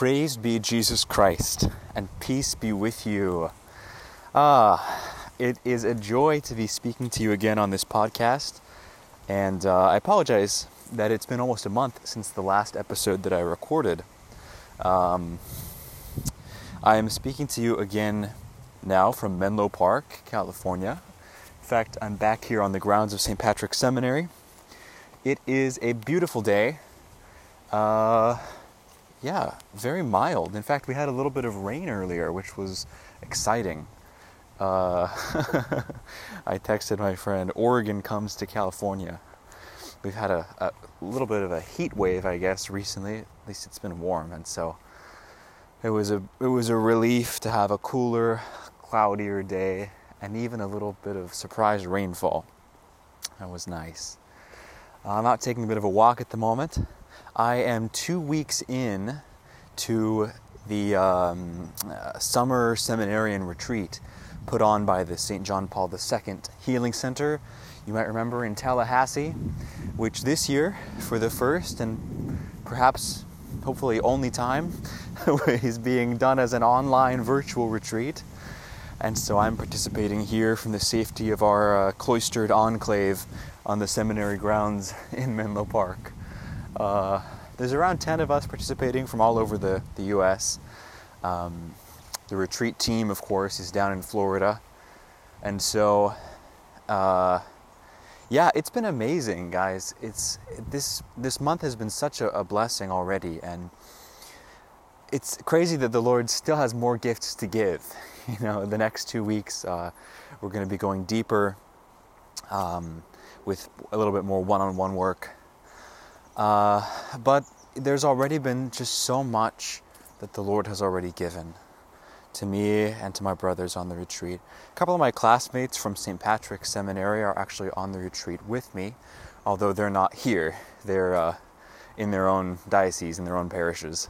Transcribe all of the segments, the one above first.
Praised be Jesus Christ, and peace be with you. Ah, it is a joy to be speaking to you again on this podcast. And uh, I apologize that it's been almost a month since the last episode that I recorded. Um, I am speaking to you again now from Menlo Park, California. In fact, I'm back here on the grounds of St. Patrick's Seminary. It is a beautiful day. Uh, yeah, very mild. In fact, we had a little bit of rain earlier, which was exciting. Uh, I texted my friend, Oregon comes to California. We've had a, a, little bit of a heat wave, I guess, recently. At least it's been warm, and so it was a it was a relief to have a cooler, cloudier day, and even a little bit of surprise rainfall. That was nice. I'm out taking a bit of a walk at the moment. I am two weeks in to the um, uh, summer seminarian retreat put on by the St. John Paul II Healing Center. You might remember in Tallahassee, which this year, for the first and perhaps hopefully only time, is being done as an online virtual retreat. And so I'm participating here from the safety of our uh, cloistered enclave on the seminary grounds in Menlo Park. Uh, there's around 10 of us participating from all over the, the US. Um, the retreat team, of course, is down in Florida. And so, uh, yeah, it's been amazing, guys. It's this this month has been such a, a, blessing already, and it's crazy that the Lord still has more gifts to give. You know, the next two weeks uh, we're going to be going deeper um, with a little bit more one-on-one work uh, but there's already been just so much that the Lord has already given to me and to my brothers on the retreat. A couple of my classmates from St. Patrick's Seminary are actually on the retreat with me, although they're not here. They're uh, in their own diocese, in their own parishes,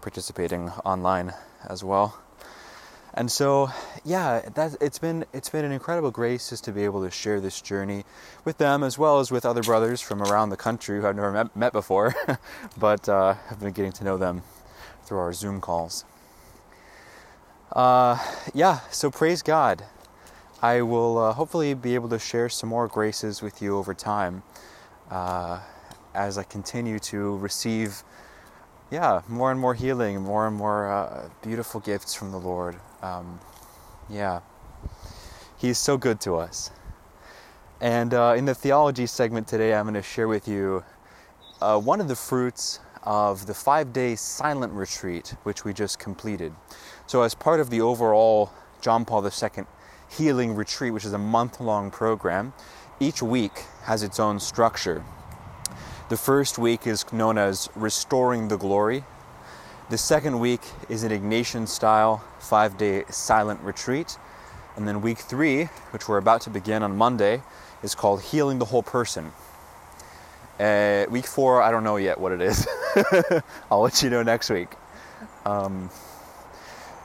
participating online as well and so yeah that it's been it's been an incredible grace just to be able to share this journey with them as well as with other brothers from around the country who I've never met, met before but uh, have been getting to know them through our zoom calls uh, yeah so praise god i will uh, hopefully be able to share some more graces with you over time uh, as i continue to receive yeah, more and more healing, more and more uh, beautiful gifts from the Lord. Um, yeah, He's so good to us. And uh, in the theology segment today, I'm going to share with you uh, one of the fruits of the five day silent retreat, which we just completed. So, as part of the overall John Paul II healing retreat, which is a month long program, each week has its own structure. The first week is known as Restoring the Glory. The second week is an Ignatian style five day silent retreat. And then week three, which we're about to begin on Monday, is called Healing the Whole Person. Uh, week four, I don't know yet what it is. I'll let you know next week. Um,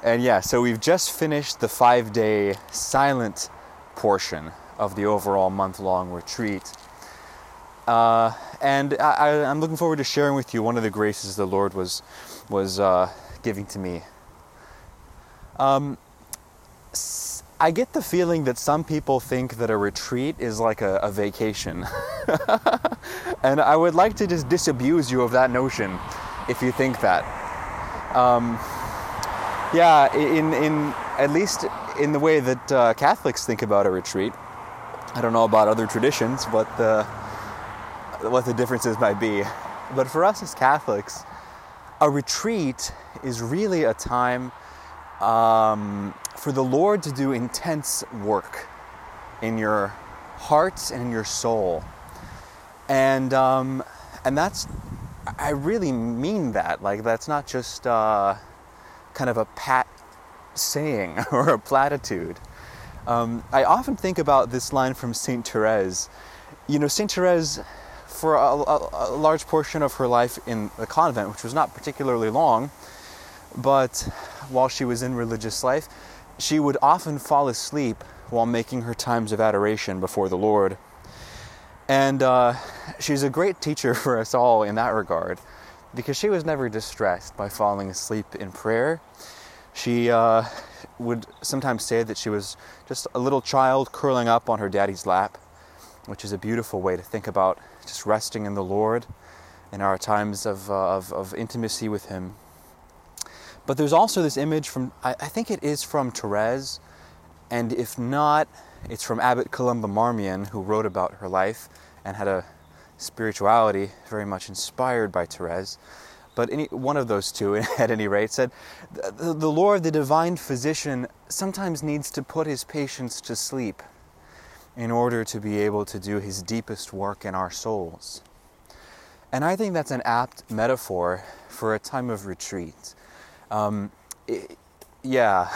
and yeah, so we've just finished the five day silent portion of the overall month long retreat. Uh, and I, am looking forward to sharing with you one of the graces the Lord was was uh, giving to me. Um, I get the feeling that some people think that a retreat is like a, a vacation, and I would like to just disabuse you of that notion, if you think that. Um, yeah, in in at least in the way that uh, Catholics think about a retreat. I don't know about other traditions, but the what the differences might be. But for us as Catholics, a retreat is really a time um, for the Lord to do intense work in your heart and in your soul. And, um, and that's, I really mean that. Like, that's not just uh, kind of a pat saying or a platitude. Um, I often think about this line from Saint Therese. You know, Saint Therese for a, a, a, large portion of her life in the convent, which was not particularly long, but while she was in religious life, she would often fall asleep while making her times of adoration before the Lord. And uh, she's a great teacher for us all in that regard. because she was never distressed by falling asleep in prayer. She uh, would sometimes say that she was just a little child curling up on her daddy's lap, which is a beautiful way to think about just resting in the Lord in our times of, uh, of, of, intimacy with Him. But there's also this image from, I, I, think it is from Therese, and if not, it's from Abbot Columba Marmion, who wrote about her life and had a spirituality very much inspired by Therese. But any, one of those two, at any rate, said the, the Lord, the divine physician, sometimes needs to put his patients to sleep in order to be able to do his deepest work in our souls. And I think that's an apt metaphor for a time of retreat. Um, it, yeah,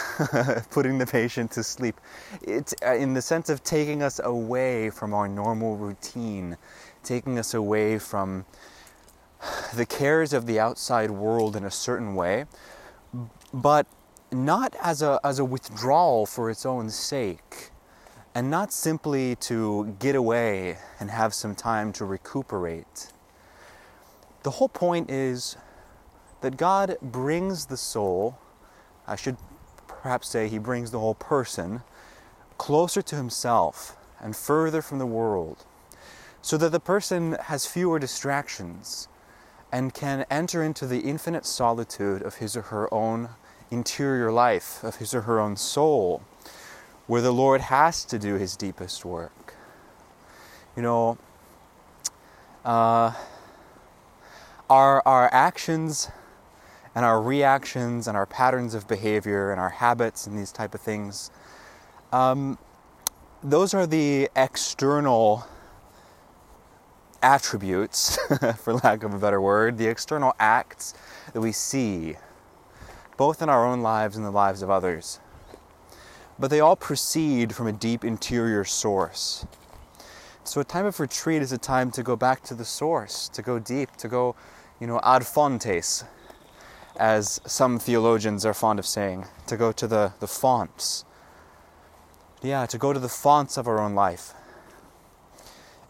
putting the patient to sleep. It's uh, in the sense of taking us away from our normal routine, taking us away from the cares of the outside world in a certain way, but not as a, as a withdrawal for its own sake, and not simply to get away and have some time to recuperate. The whole point is that God brings the soul, I should perhaps say, He brings the whole person closer to Himself and further from the world, so that the person has fewer distractions and can enter into the infinite solitude of his or her own interior life, of his or her own soul, where the Lord has to do his deepest work. You know, uh, our, our actions and our reactions and our patterns of behavior and our habits and these type of things, um, those are the external attributes, for lack of a better word, the external acts that we see, both in our own lives and the lives of others. But they all proceed from a deep interior source. So a time of retreat is a time to go back to the source, to go deep, to go, you know, ad fontes, as some theologians are fond of saying, to go to the, the fonts. Yeah, to go to the fonts of our own life,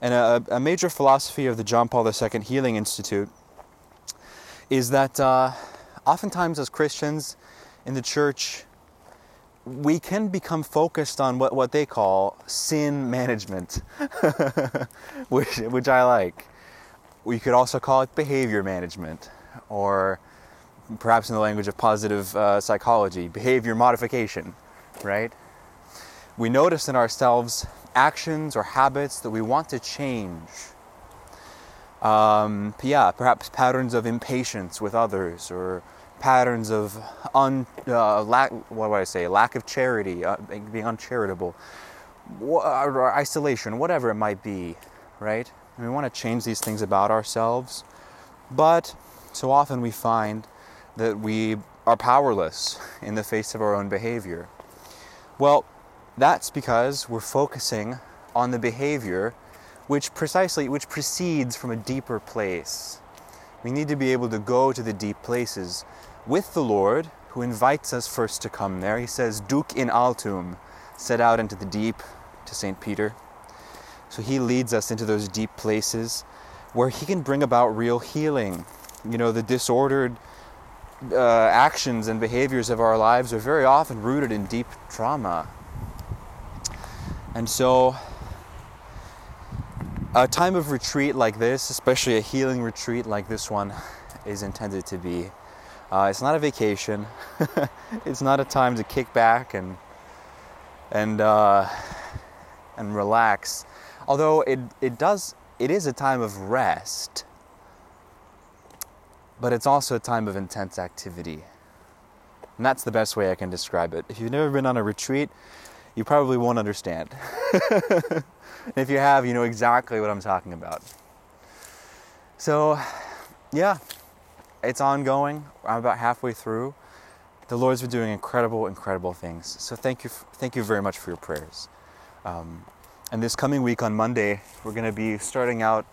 and a, a major philosophy of the John Paul II Healing Institute is that uh, oftentimes as Christians in the church, we can become focused on what, what they call sin management, which, which I like. We could also call it behavior management, or perhaps in the language of positive uh, psychology, behavior modification, right? We notice in ourselves actions or habits that we want to change. Um, yeah, perhaps patterns of impatience with others or patterns of un, uh, lack, what do I say, lack of charity, uh, being uncharitable, or isolation, whatever it might be, right? And we want to change these things about ourselves, but so often we find that we are powerless in the face of our own behavior. Well, that's because we're focusing on the behavior which precisely which proceeds from a deeper place. We need to be able to go to the deep places with the Lord who invites us first to come there. He says, Duc in altum, set out into the deep to St. Peter. So he leads us into those deep places where he can bring about real healing. You know, the disordered uh, actions and behaviors of our lives are very often rooted in deep trauma. And so, a time of retreat like this, especially a healing retreat like this one, is intended to be. Uh, it's not a vacation. it's not a time to kick back and and uh, and relax. Although it it does it is a time of rest, but it's also a time of intense activity. And that's the best way I can describe it. If you've never been on a retreat, you probably won't understand. if you have, you know exactly what I'm talking about. So, yeah, it's ongoing. I'm about halfway through. The Lord's been doing incredible, incredible things. So thank you, thank you very much for your prayers. Um, and this coming week on Monday, we're going to be starting out.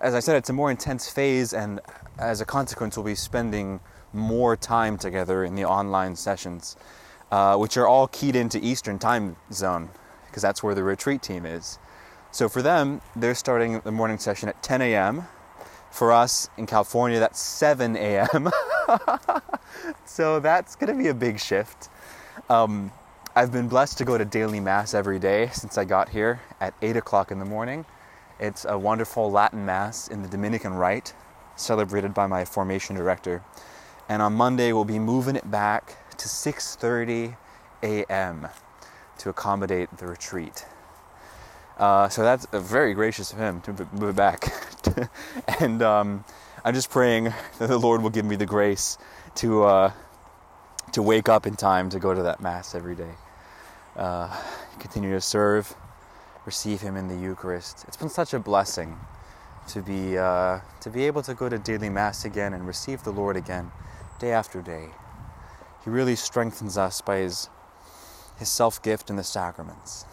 As I said, it's a more intense phase, and as a consequence, we'll be spending more time together in the online sessions uh, which are all keyed into Eastern time zone because that's where the retreat team is. So for them, they're starting the morning session at 10 a.m. For us in California, that's 7 a.m. so that's going to be a big shift. Um, I've been blessed to go to daily Mass every day since I got here at 8 o'clock in the morning. It's a wonderful Latin Mass in the Dominican Rite, celebrated by my formation director. And on Monday, we'll be moving it back to 6:30 a.m. to accommodate the retreat. Uh, so that's very gracious of him to move it back. and um, I'm just praying that the Lord will give me the grace to uh, to wake up in time to go to that mass every day. Uh, continue to serve, receive Him in the Eucharist. It's been such a blessing to be uh, to be able to go to daily mass again and receive the Lord again, day after day. He really strengthens us by His His self gift in the sacraments.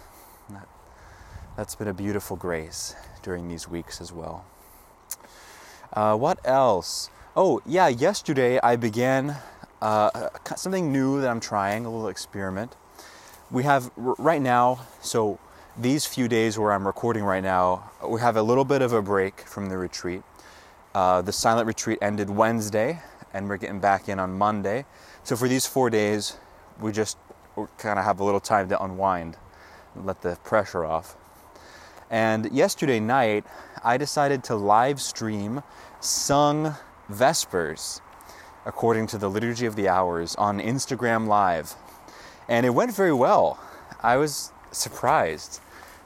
That, that's been a beautiful grace during these weeks as well. Uh, what else? Oh, yeah, yesterday I began uh, something new that I'm trying, a little experiment. We have right now, so these few days where I'm recording right now, we have a little bit of a break from the retreat. Uh, the silent retreat ended Wednesday, and we're getting back in on Monday. So for these four days, we just kind of have a little time to unwind, let the pressure off. And yesterday night, I decided to live stream sung Vespers according to the Liturgy of the Hours on Instagram Live. And it went very well. I was surprised.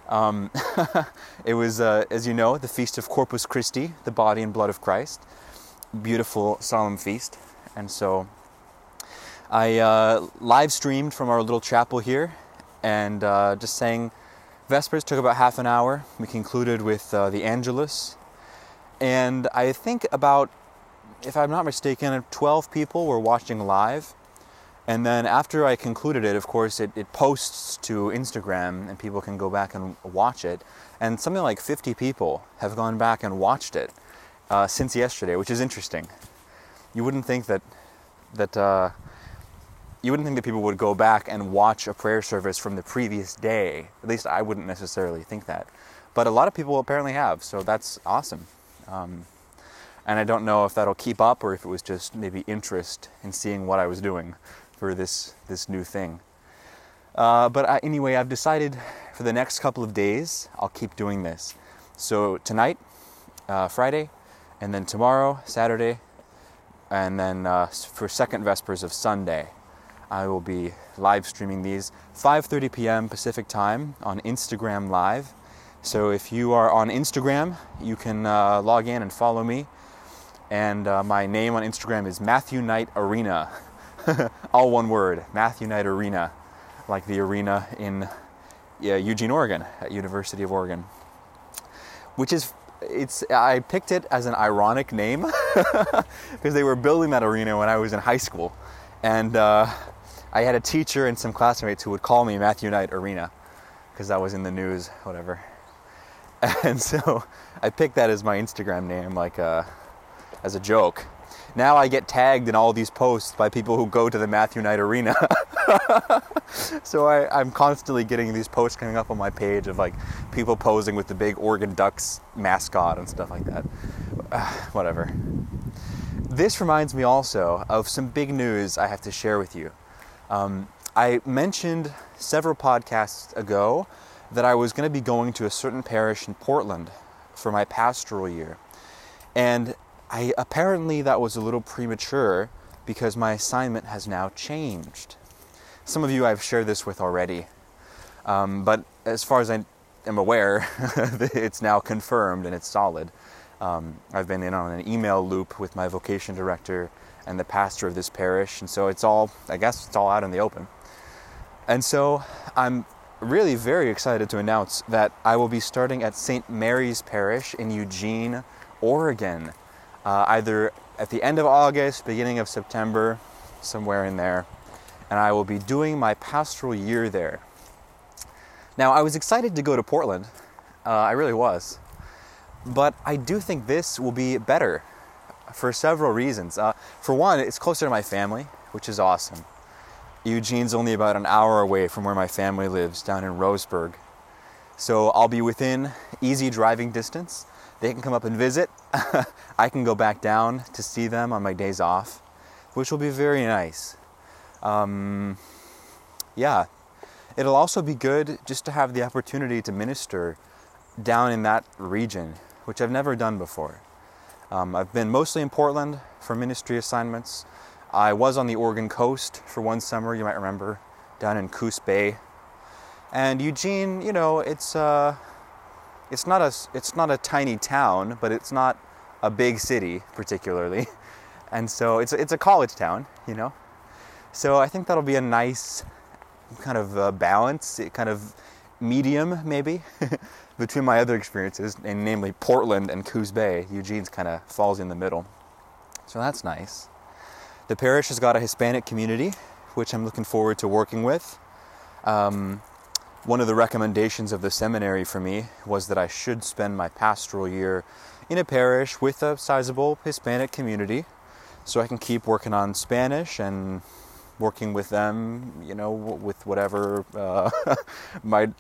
Um, it was, uh, as you know, the feast of Corpus Christi, the body and blood of Christ. Beautiful, solemn feast. And so I uh, live streamed from our little chapel here and uh, just sang Vespers took about half an hour. We concluded with uh, the Angelus. And I think about, if I'm not mistaken, 12 people were watching live. And then after I concluded it, of course, it, it posts to Instagram and people can go back and watch it. And something like 50 people have gone back and watched it uh, since yesterday, which is interesting. You wouldn't think that, that uh, you wouldn't think that people would go back and watch a prayer service from the previous day. At least I wouldn't necessarily think that. But a lot of people apparently have, so that's awesome. Um, and I don't know if that'll keep up or if it was just maybe interest in seeing what I was doing for this this new thing. Uh, but I, anyway, I've decided for the next couple of days I'll keep doing this. So tonight, uh, Friday, and then tomorrow, Saturday, and then uh, for second vespers of Sunday, I will be live streaming these 5:30 p.m. Pacific time on Instagram Live. So if you are on Instagram, you can uh, log in and follow me. And uh, my name on Instagram is Matthew Knight Arena, all one word, Matthew Knight Arena, like the arena in yeah, Eugene, Oregon, at University of Oregon. Which is it's I picked it as an ironic name because they were building that arena when I was in high school, and uh, I had a teacher and some classmates who would call me Matthew Knight Arena because that was in the news, whatever. And so I picked that as my Instagram name, like uh, as a joke. Now I get tagged in all these posts by people who go to the Matthew Knight Arena. so I, am constantly getting these posts coming up on my page of like people posing with the big Oregon Ducks mascot and stuff like that. Whatever. This reminds me also of some big news I have to share with you. Um, I mentioned several podcasts ago that I was going to be going to a certain parish in Portland for my pastoral year. And I apparently that was a little premature because my assignment has now changed. Some of you I've shared this with already. Um, but as far as I am aware, it's now confirmed and it's solid. Um, I've been in on an email loop with my vocation director and the pastor of this parish. And so it's all, I guess, it's all out in the open. And so I'm really very excited to announce that I will be starting at St. Mary's Parish in Eugene, Oregon, uh, either at the end of August, beginning of September, somewhere in there. And I will be doing my pastoral year there. Now, I was excited to go to Portland. Uh, I really was. But I do think this will be better for several reasons. Uh, for one, it's closer to my family, which is awesome. Eugene's only about an hour away from where my family lives down in Roseburg. So I'll be within easy driving distance. They can come up and visit. I can go back down to see them on my days off, which will be very nice. Um, yeah, it'll also be good just to have the opportunity to minister down in that region, which I've never done before. Um, I've been mostly in Portland for ministry assignments. I was on the Oregon coast for one summer, you might remember, down in Coos Bay. And Eugene, you know, it's uh, it's not a it's not a tiny town, but it's not a big city particularly, and so it's it's a college town, you know. So I think that'll be a nice kind of uh, balance, kind of medium maybe between my other experiences, and namely Portland and Coos Bay. Eugene's kind of falls in the middle, so that's nice. The parish has got a Hispanic community, which I'm looking forward to working with. Um, one of the recommendations of the seminary for me was that I should spend my pastoral year in a parish with a sizable Hispanic community so I can keep working on Spanish and working with them, you know, with whatever uh,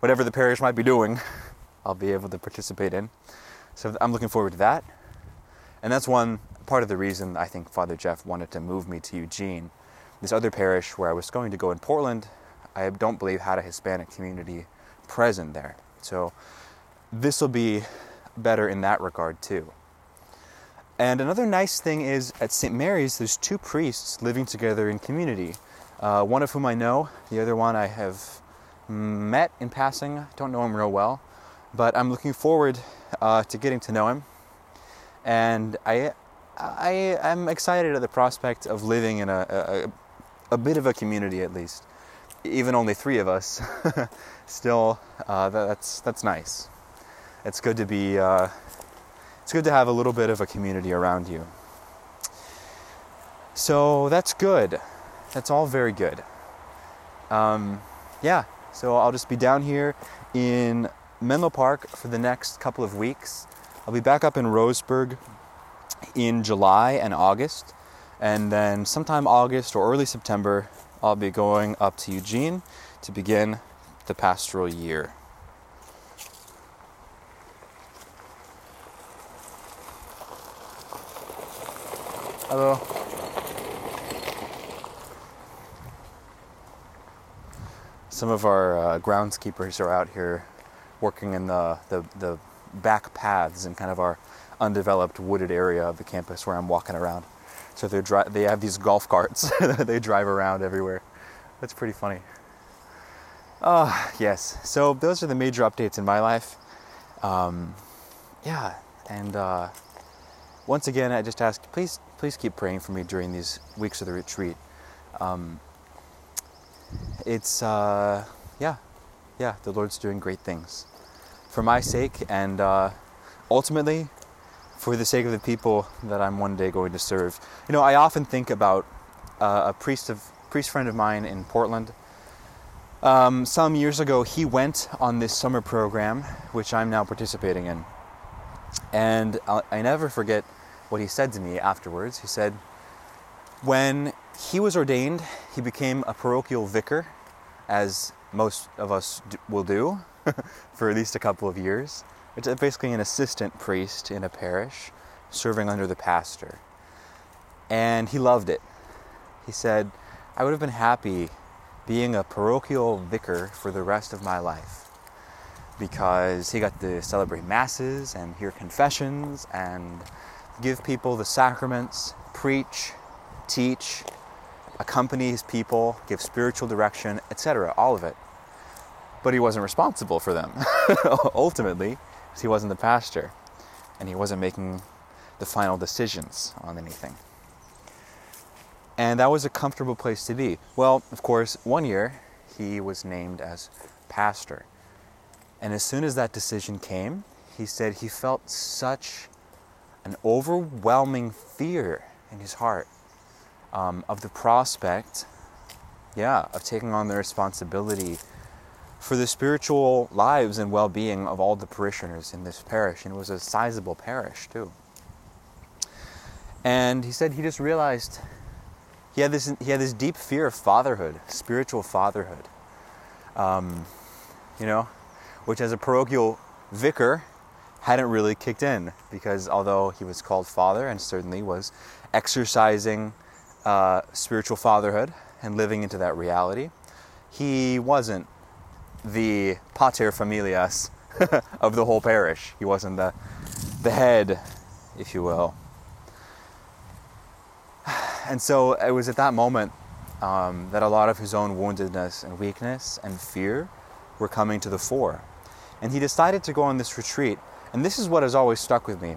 whatever the parish might be doing, I'll be able to participate in. So I'm looking forward to that. And that's one part of the reason I think Father Jeff wanted to move me to Eugene. This other parish where I was going to go in Portland I don't believe had a Hispanic community present there. So this will be better in that regard too. And another nice thing is at St. Mary's, there's two priests living together in community. Uh, one of whom I know, the other one I have met in passing. Don't know him real well, but I'm looking forward uh, to getting to know him. And I, I am excited at the prospect of living in a, a, a bit of a community at least even only three of us, still uh, that's that's nice. It's good to be. It's good to have a little bit of a community around you. So that's good. That's all very good. Um, yeah. So I'll just be down here in Menlo Park for the next couple of weeks. I'll be back up in Roseburg in July and August, and then sometime August or early September I'll be going up to Eugene to begin the pastoral year. Hello. Some of our uh, groundskeepers are out here working in the, the, the back paths in kind of our undeveloped wooded area of the campus where I'm walking around. So they dri- they have these golf carts that they drive around everywhere. That's pretty funny. Oh, yes. So those are the major updates in my life. Um, yeah, and uh, once again, I just ask, please, please keep praying for me during these weeks of the retreat. Um, it's, uh, yeah, yeah, the Lord's doing great things for my sake and uh, ultimately for the sake of the people that I'm one day going to serve. You know, I often think about uh, a priest of priest friend of mine in Portland. Um, some years ago, he went on this summer program, which I'm now participating in, and I'll, I never forget what he said to me afterwards. He said, when he was ordained, he became a parochial vicar, as most of us will do, for at least a couple of years. It's basically an assistant priest in a parish serving under the pastor. And he loved it. He said, I would have been happy being a parochial vicar for the rest of my life because he got to celebrate masses and hear confessions and give people the sacraments, preach, teach, accompany his people, give spiritual direction, etc., all of it. But he wasn't responsible for them ultimately because he wasn't the pastor and he wasn't making the final decisions on anything. And that was a comfortable place to be. Well, of course, one year he was named as pastor. And as soon as that decision came, he said he felt such an overwhelming fear in his heart um, of the prospect, yeah, of taking on the responsibility for the spiritual lives and well being of all the parishioners in this parish. And it was a sizable parish, too. And he said he just realized he had this, he had this deep fear of fatherhood, spiritual fatherhood. Um, you know, which as a parochial vicar hadn't really kicked in because although he was called father and certainly was exercising uh, spiritual fatherhood and living into that reality, he wasn't the pater familias of the whole parish. He wasn't the, the head, if you will. And so it was at that moment um, that a lot of his own woundedness and weakness and fear were coming to the fore. And he decided to go on this retreat. And this is what has always stuck with me.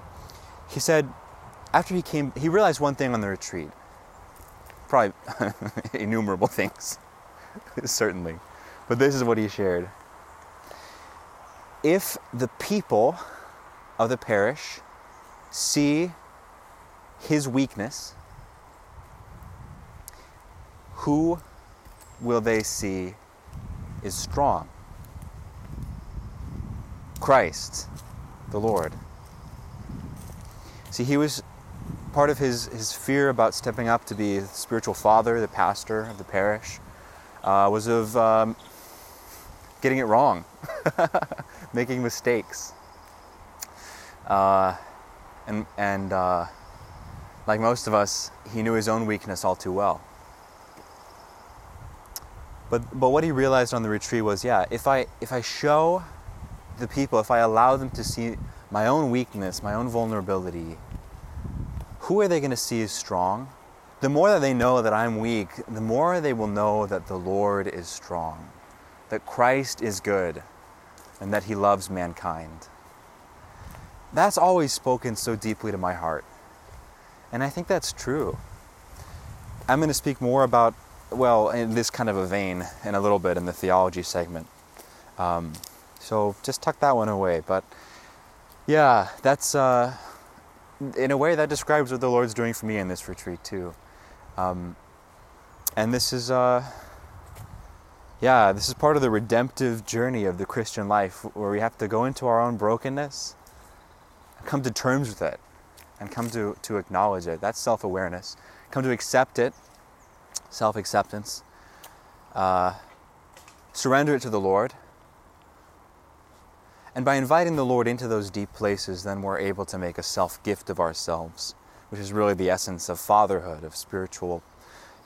He said, after he came, he realized one thing on the retreat. Probably innumerable things, certainly. But this is what he shared. If the people of the parish see his weakness, who will they see is strong? Christ, the Lord. See, he was part of his, his fear about stepping up to be the spiritual father, the pastor of the parish, uh, was of um, getting it wrong, making mistakes. Uh, and and uh, like most of us, he knew his own weakness all too well. But but what he realized on the retreat was, yeah, if I if I show the people, if I allow them to see my own weakness, my own vulnerability, who are they going to see as strong? The more that they know that I'm weak, the more they will know that the Lord is strong, that Christ is good, and that He loves mankind. That's always spoken so deeply to my heart. And I think that's true. I'm going to speak more about, well, in this kind of a vein in a little bit in the theology segment. Um, so just tuck that one away. But yeah, that's uh, in a way that describes what the Lord's doing for me in this retreat too. Um, and this is, uh, yeah, this is part of the redemptive journey of the Christian life, where we have to go into our own brokenness, come to terms with it, and come to to acknowledge it. That's self-awareness. Come to accept it, self-acceptance. Uh, surrender it to the Lord and by inviting the Lord into those deep places, then we're able to make a self gift of ourselves, which is really the essence of fatherhood, of spiritual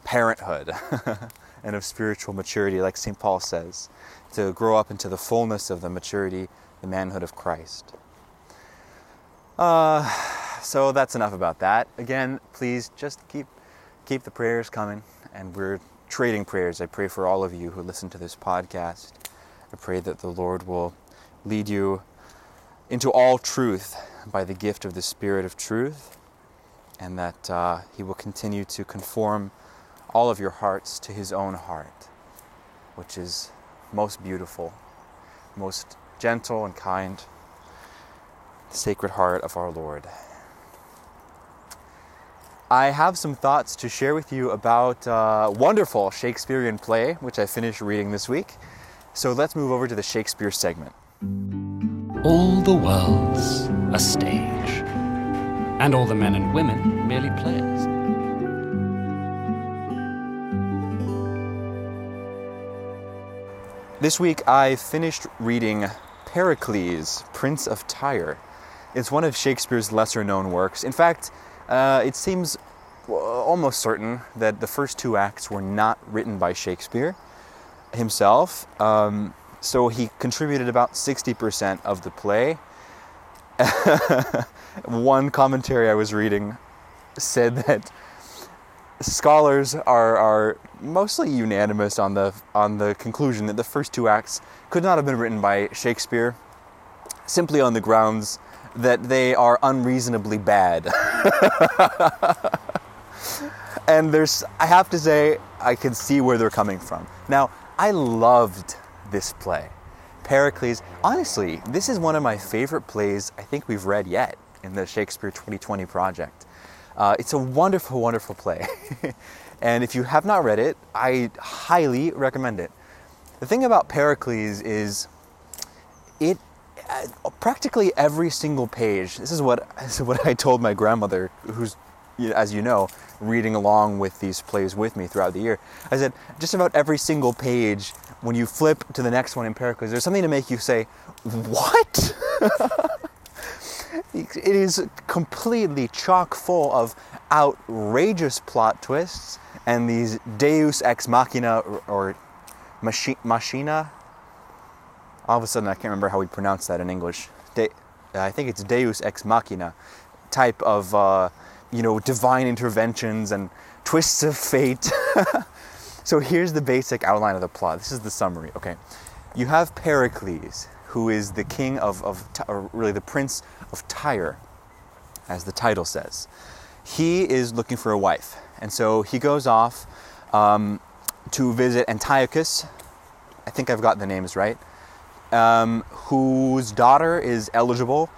parenthood, and of spiritual maturity, like St. Paul says, to grow up into the fullness of the maturity, the manhood of Christ. Uh, so that's enough about that. Again, please just keep keep the prayers coming, and we're trading prayers. I pray for all of you who listen to this podcast. I pray that the Lord will lead you into all truth by the gift of the Spirit of truth, and that uh, He will continue to conform all of your hearts to His own heart, which is most beautiful, most gentle and kind, the sacred heart of our Lord. I have some thoughts to share with you about a wonderful Shakespearean play, which I finished reading this week. So let's move over to the Shakespeare segment. All the world's a stage, and all the men and women merely players. This week I finished reading Pericles, Prince of Tyre. It's one of Shakespeare's lesser known works. In fact, uh, it seems almost certain that the first two acts were not written by Shakespeare himself. Um, so he contributed about 60% of the play. One commentary I was reading said that scholars are, are mostly unanimous on the, on the conclusion that the first two acts could not have been written by Shakespeare simply on the grounds that they are unreasonably bad. and there's, I have to say, I can see where they're coming from. Now, I loved this play. Pericles, honestly, this is one of my favorite plays I think we've read yet in the Shakespeare 2020 project. Uh, it's a wonderful, wonderful play. and if you have not read it, I highly recommend it. The thing about Pericles is it uh, practically every single page. This is what this is what I told my grandmother, who's as you know, reading along with these plays with me throughout the year. I said just about every single page, when you flip to the next one in Pericles, there's something to make you say, "What?" it is completely chock full of outrageous plot twists and these Deus ex machina or, machi- machina. All of a sudden, I can't remember how we pronounce that in English. De- I think it's Deus ex machina type of, uh, you know, divine interventions and twists of fate. so here's the basic outline of the plot. This is the summary. Okay, you have Pericles, who is the king of, of or really the prince of Tyre, as the title says. He is looking for a wife, and so he goes off um, to visit Antiochus. I think I've got the names right. Um, whose daughter is eligible,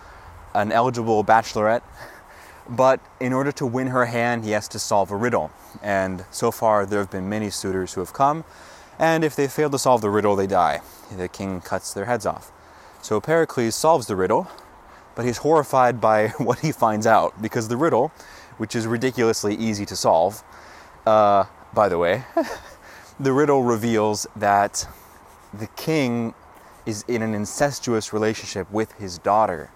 an eligible bachelorette, but in order to win her hand, he has to solve a riddle. And so far, there have been many suitors who have come, and if they fail to solve the riddle, they die. The king cuts their heads off. So Pericles solves the riddle, but he's horrified by what he finds out because the riddle, which is ridiculously easy to solve, uh, by the way, the riddle reveals that the king is in an incestuous relationship with his daughter.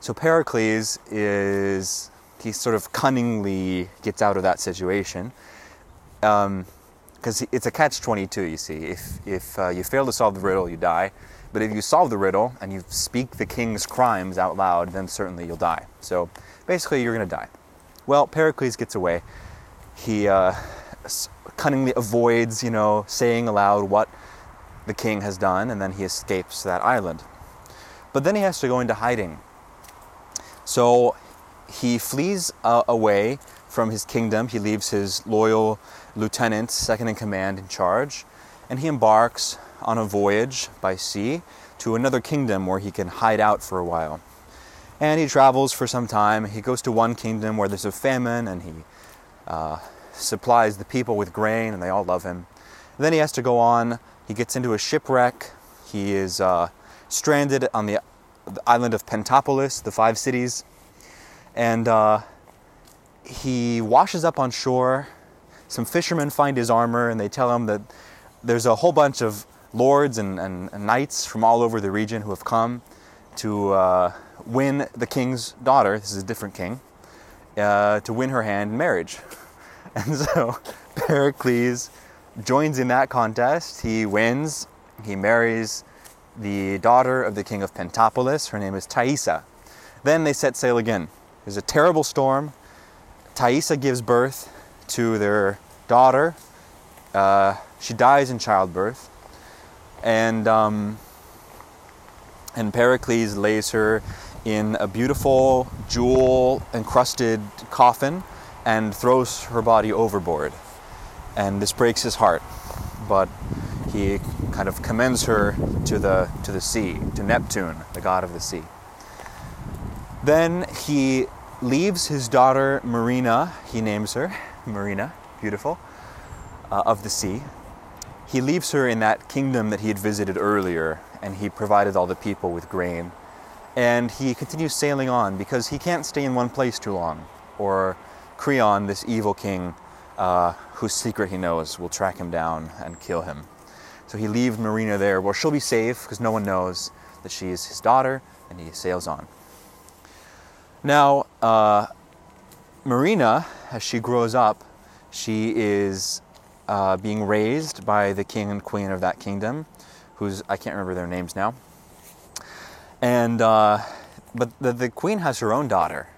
So Pericles is he sort of cunningly gets out of that situation because it's a catch-22. You see, if if uh, you fail to solve the riddle, you die. But if you solve the riddle and you speak the king's crimes out loud, then certainly you'll die. So basically, you're going to die. Well, Pericles gets away. He uh, cunningly avoids, you know, saying aloud what the king has done, and then he escapes that island. But then he has to go into hiding. So he flees uh, away from his kingdom. He leaves his loyal lieutenant, second in command, in charge, and he embarks on a voyage by sea to another kingdom where he can hide out for a while. And he travels for some time. He goes to one kingdom where there's a famine, and he uh, supplies the people with grain, and they all love him. then he has to go on. He gets into a shipwreck. He is uh, stranded on the, the island of Pentapolis, the five cities, and uh, he washes up on shore. Some fishermen find his armor, and they tell him that there's a whole bunch of lords and, and, and knights from all over the region who have come to uh, win the king's daughter. This is a different king. Uh, to win her hand in marriage. And so Pericles joins in that contest. He wins. He marries the daughter of the king of Pentapolis. Her name is Thaisa. Then they set sail again. There's a terrible storm. Thaisa gives birth to their daughter. Uh, she dies in childbirth. And, um, and Pericles lays her in a beautiful jewel encrusted coffin and throws her body overboard. And this breaks his heart, but he kind of commends her to the, to the sea, to Neptune, the god of the sea. Then he leaves his daughter Marina, he names her Marina, beautiful, uh, of the sea. He leaves her in that kingdom that he had visited earlier, and he provided all the people with grain. And he continues sailing on because he can't stay in one place too long, or Creon, this evil king, uh, whose secret he knows, will track him down and kill him. So he leaves Marina there where she'll be safe because no one knows that she is his daughter, and he sails on. Now, uh, Marina, as she grows up, she is uh, being raised by the king and queen of that kingdom, who's I can't remember their names now. And uh, but the, the queen has her own daughter,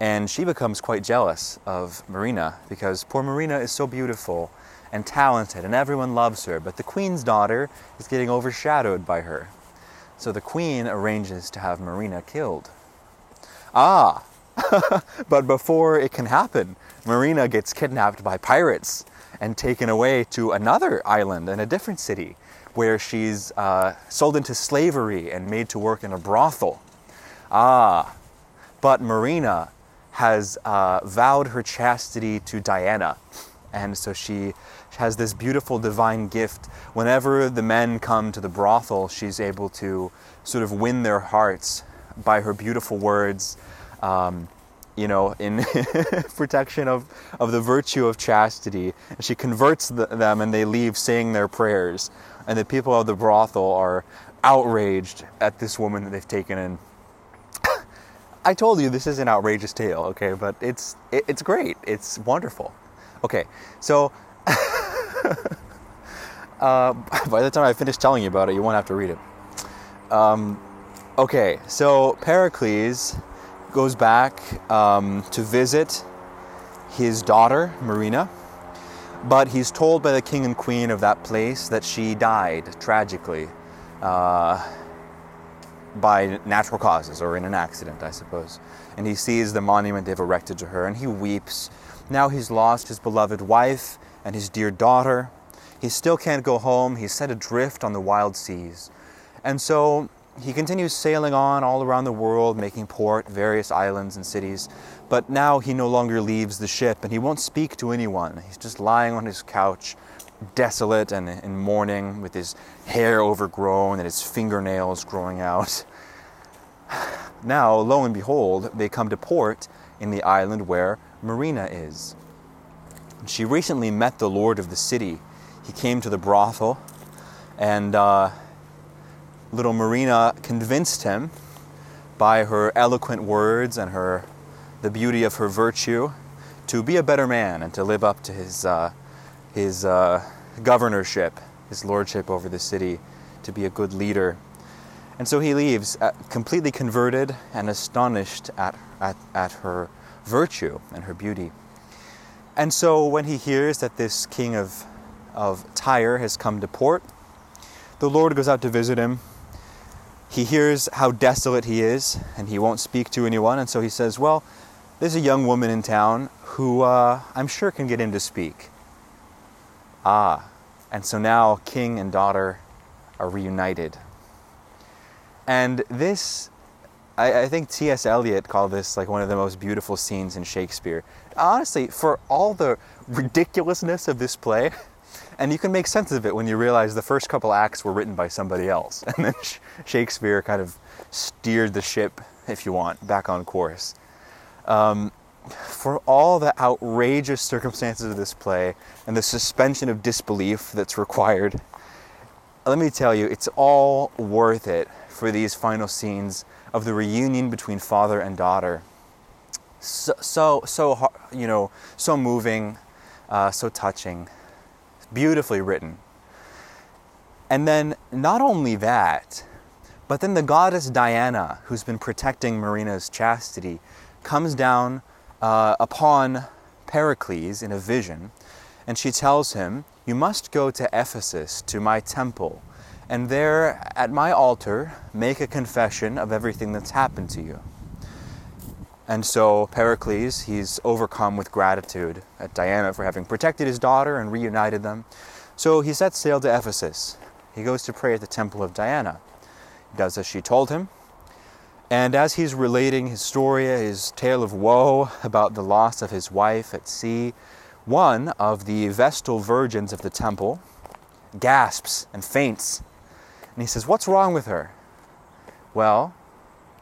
and she becomes quite jealous of Marina because poor Marina is so beautiful and talented, and everyone loves her. But the queen's daughter is getting overshadowed by her, so the queen arranges to have Marina killed. Ah, but before it can happen, Marina gets kidnapped by pirates and taken away to another island in a different city where she's uh, sold into slavery and made to work in a brothel. Ah, but Marina has uh, vowed her chastity to Diana. And so she has this beautiful divine gift. Whenever the men come to the brothel, she's able to sort of win their hearts by her beautiful words um, you know, in protection of, of the virtue of chastity. She converts the, them and they leave saying their prayers. And the people of the brothel are outraged at this woman that they've taken in. I told you this is an outrageous tale, okay, but it's it, it's great. It's wonderful. Okay, so uh, by the time I finish telling you about it, you won't have to read it. Um, okay, so Pericles goes back um, to visit his daughter, Marina, but he's told by the king and queen of that place that she died tragically uh, by natural causes or in an accident, I suppose. And he sees the monument they've erected to her and he weeps. Now he's lost his beloved wife and his dear daughter. He still can't go home. He's set adrift on the wild seas. And so he continues sailing on all around the world, making port, various islands and cities. But now he no longer leaves the ship and he won't speak to anyone. He's just lying on his couch, desolate and in mourning, with his hair overgrown and his fingernails growing out. Now, lo and behold, they come to port in the island where Marina is. She recently met the lord of the city. He came to the brothel, and uh, little Marina convinced him by her eloquent words and her the beauty of her virtue to be a better man and to live up to his uh, his uh, governorship, his lordship over the city, to be a good leader. And so he leaves, uh, completely converted and astonished at, at, at her virtue and her beauty. And so when he hears that this king of, of Tyre has come to port, the Lord goes out to visit him. He hears how desolate he is, and he won't speak to anyone. And so he says, Well, there's a young woman in town who uh, I'm sure can get him to speak. Ah, and so now king and daughter are reunited. And this, I, I think T.S. Eliot called this like one of the most beautiful scenes in Shakespeare. Honestly, for all the ridiculousness of this play, and you can make sense of it when you realize the first couple acts were written by somebody else, and then Shakespeare kind of steered the ship, if you want, back on course. Um, for all the outrageous circumstances of this play and the suspension of disbelief that's required, let me tell you, it's all worth it for these final scenes of the reunion between father and daughter. So, so, so you know, so moving, uh, so touching, beautifully written. And then, not only that, but then the goddess Diana, who's been protecting Marina's chastity, comes down uh, upon Pericles in a vision, and she tells him, You must go to Ephesus, to my temple, and there at my altar make a confession of everything that's happened to you. And so Pericles, he's overcome with gratitude at Diana for having protected his daughter and reunited them. So he sets sail to Ephesus. He goes to pray at the temple of Diana. He does as she told him. And as he's relating his story, his tale of woe about the loss of his wife at sea, one of the Vestal virgins of the temple gasps and faints and he says, What's wrong with her? Well,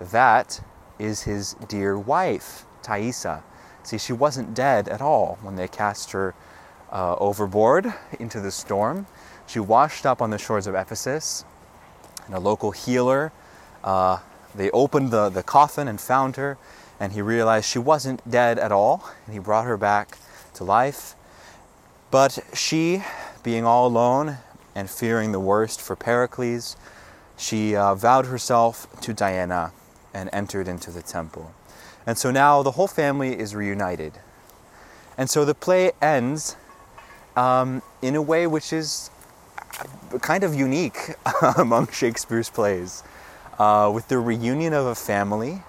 that is his dear wife, Thaisa. See, she wasn't dead at all when they cast her uh, overboard into the storm. She washed up on the shores of Ephesus, and a local healer, uh, they opened the, the coffin and found her, and he realized she wasn't dead at all, and he brought her back to life. But she, being all alone, and fearing the worst for Pericles, she uh, vowed herself to Diana and entered into the temple. And so now the whole family is reunited. And so the play ends um, in a way which is kind of unique among Shakespeare's plays, uh, with the reunion of a family.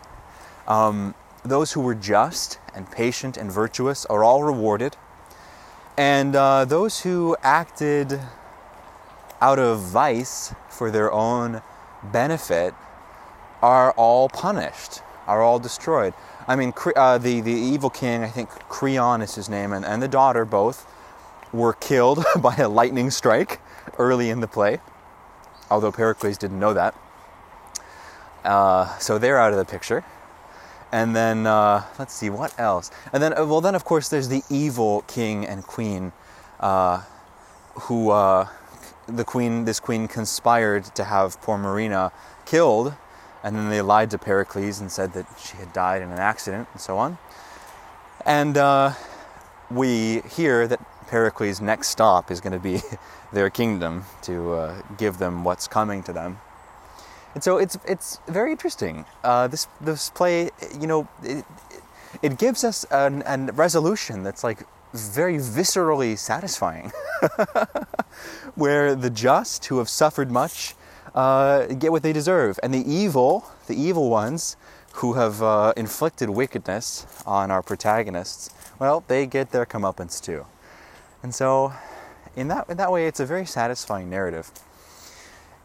Um, those who were just and patient and virtuous are all rewarded, and uh, those who acted out of vice for their own benefit are all punished, are all destroyed. I mean, uh, the, the evil king, I think Creon is his name, and, and the daughter both were killed by a lightning strike early in the play, although Pericles didn't know that. Uh, so they're out of the picture. And then uh, let's see what else. And then uh, well then of course there's the evil king and queen, uh, who uh, the queen this queen conspired to have poor Marina killed, and then they lied to Pericles and said that she had died in an accident and so on. And uh, we hear that Pericles' next stop is going to be their kingdom to uh, give them what's coming to them. And so it's it's very interesting. Uh, this this play, you know, it, it gives us an, an resolution that's like very viscerally satisfying, where the just who have suffered much uh, get what they deserve, and the evil, the evil ones who have uh, inflicted wickedness on our protagonists, well, they get their comeuppance too. And so, in that in that way, it's a very satisfying narrative.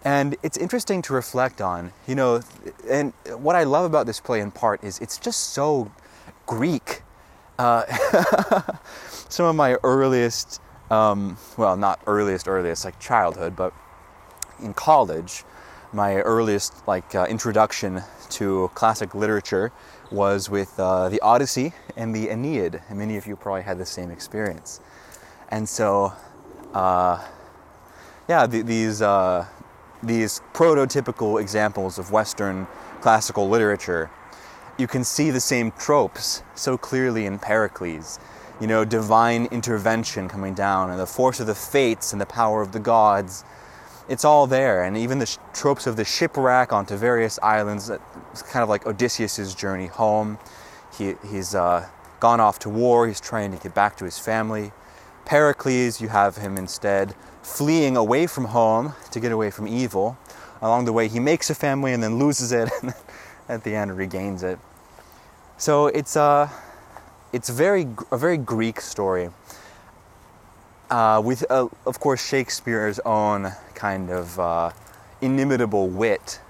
And it's interesting to reflect on, you know, and what I love about this play in part is it's just so Greek. Uh, some of my earliest, um, well, not earliest, earliest, like childhood, but in college, my earliest like uh, introduction to classic literature was with uh, the Odyssey and the Aeneid, and many of you probably had the same experience. And so, uh, yeah, th- these uh, these prototypical examples of Western classical literature, you can see the same tropes so clearly in Pericles. You know, divine intervention coming down, and the force of the fates and the power of the gods. It's all there, and even the sh- tropes of the shipwreck onto various islands. It's kind of like Odysseus' journey home. He, he's uh, gone off to war. He's trying to get back to his family. Pericles, you have him instead fleeing away from home to get away from evil. Along the way, he makes a family and then loses it, and at the end regains it. So it's a, uh, it's very a very Greek story. Uh, with, uh, of course, Shakespeare's own kind of uh, inimitable wit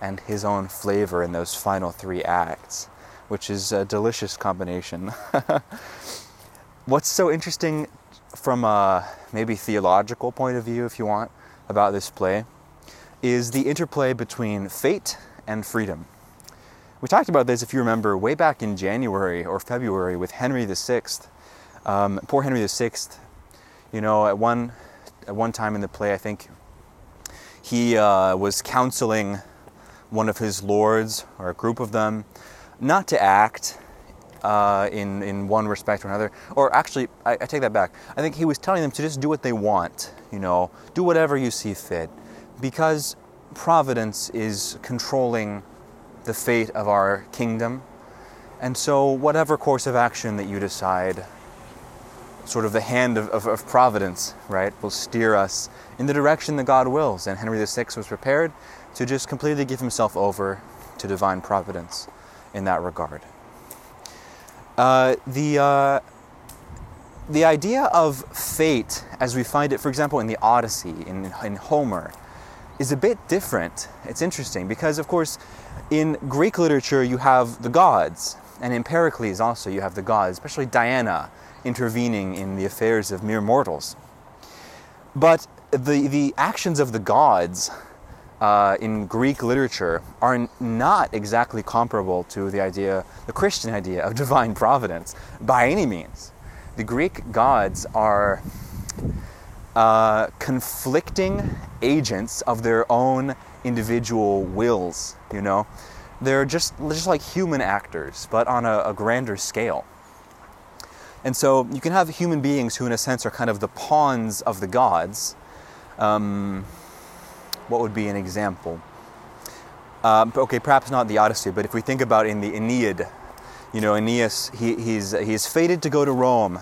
and his own flavor in those final three acts, which is a delicious combination. What's so interesting from a maybe theological point of view, if you want, about this play, is the interplay between fate and freedom. We talked about this, if you remember, way back in January or February with Henry VI. Um, poor Henry VI, you know, at one, at one time in the play, I think he uh, was counseling one of his lords or a group of them not to act uh, in, in one respect or another. Or actually, I, I take that back. I think he was telling them to just do what they want, you know, do whatever you see fit. Because providence is controlling the fate of our kingdom. And so, whatever course of action that you decide, sort of the hand of, of, of, providence, right, will steer us in the direction that God wills. And Henry VI was prepared to just completely give himself over to divine providence in that regard. Uh, the uh, the idea of fate, as we find it, for example, in the Odyssey, in, in Homer, is a bit different. It's interesting because, of course, in Greek literature you have the gods, and in Pericles also you have the gods, especially Diana intervening in the affairs of mere mortals. But the, the actions of the gods uh, in Greek literature are not exactly comparable to the idea, the Christian idea of divine providence by any means. The Greek gods are uh, conflicting agents of their own individual wills, you know. They're just, just like human actors, but on a, a grander scale. And so you can have human beings who, in a sense, are kind of the pawns of the gods. Um, what would be an example? Um, okay, perhaps not the Odyssey, but if we think about in the Aeneid, you know, Aeneas, he, he's, he's fated to go to Rome,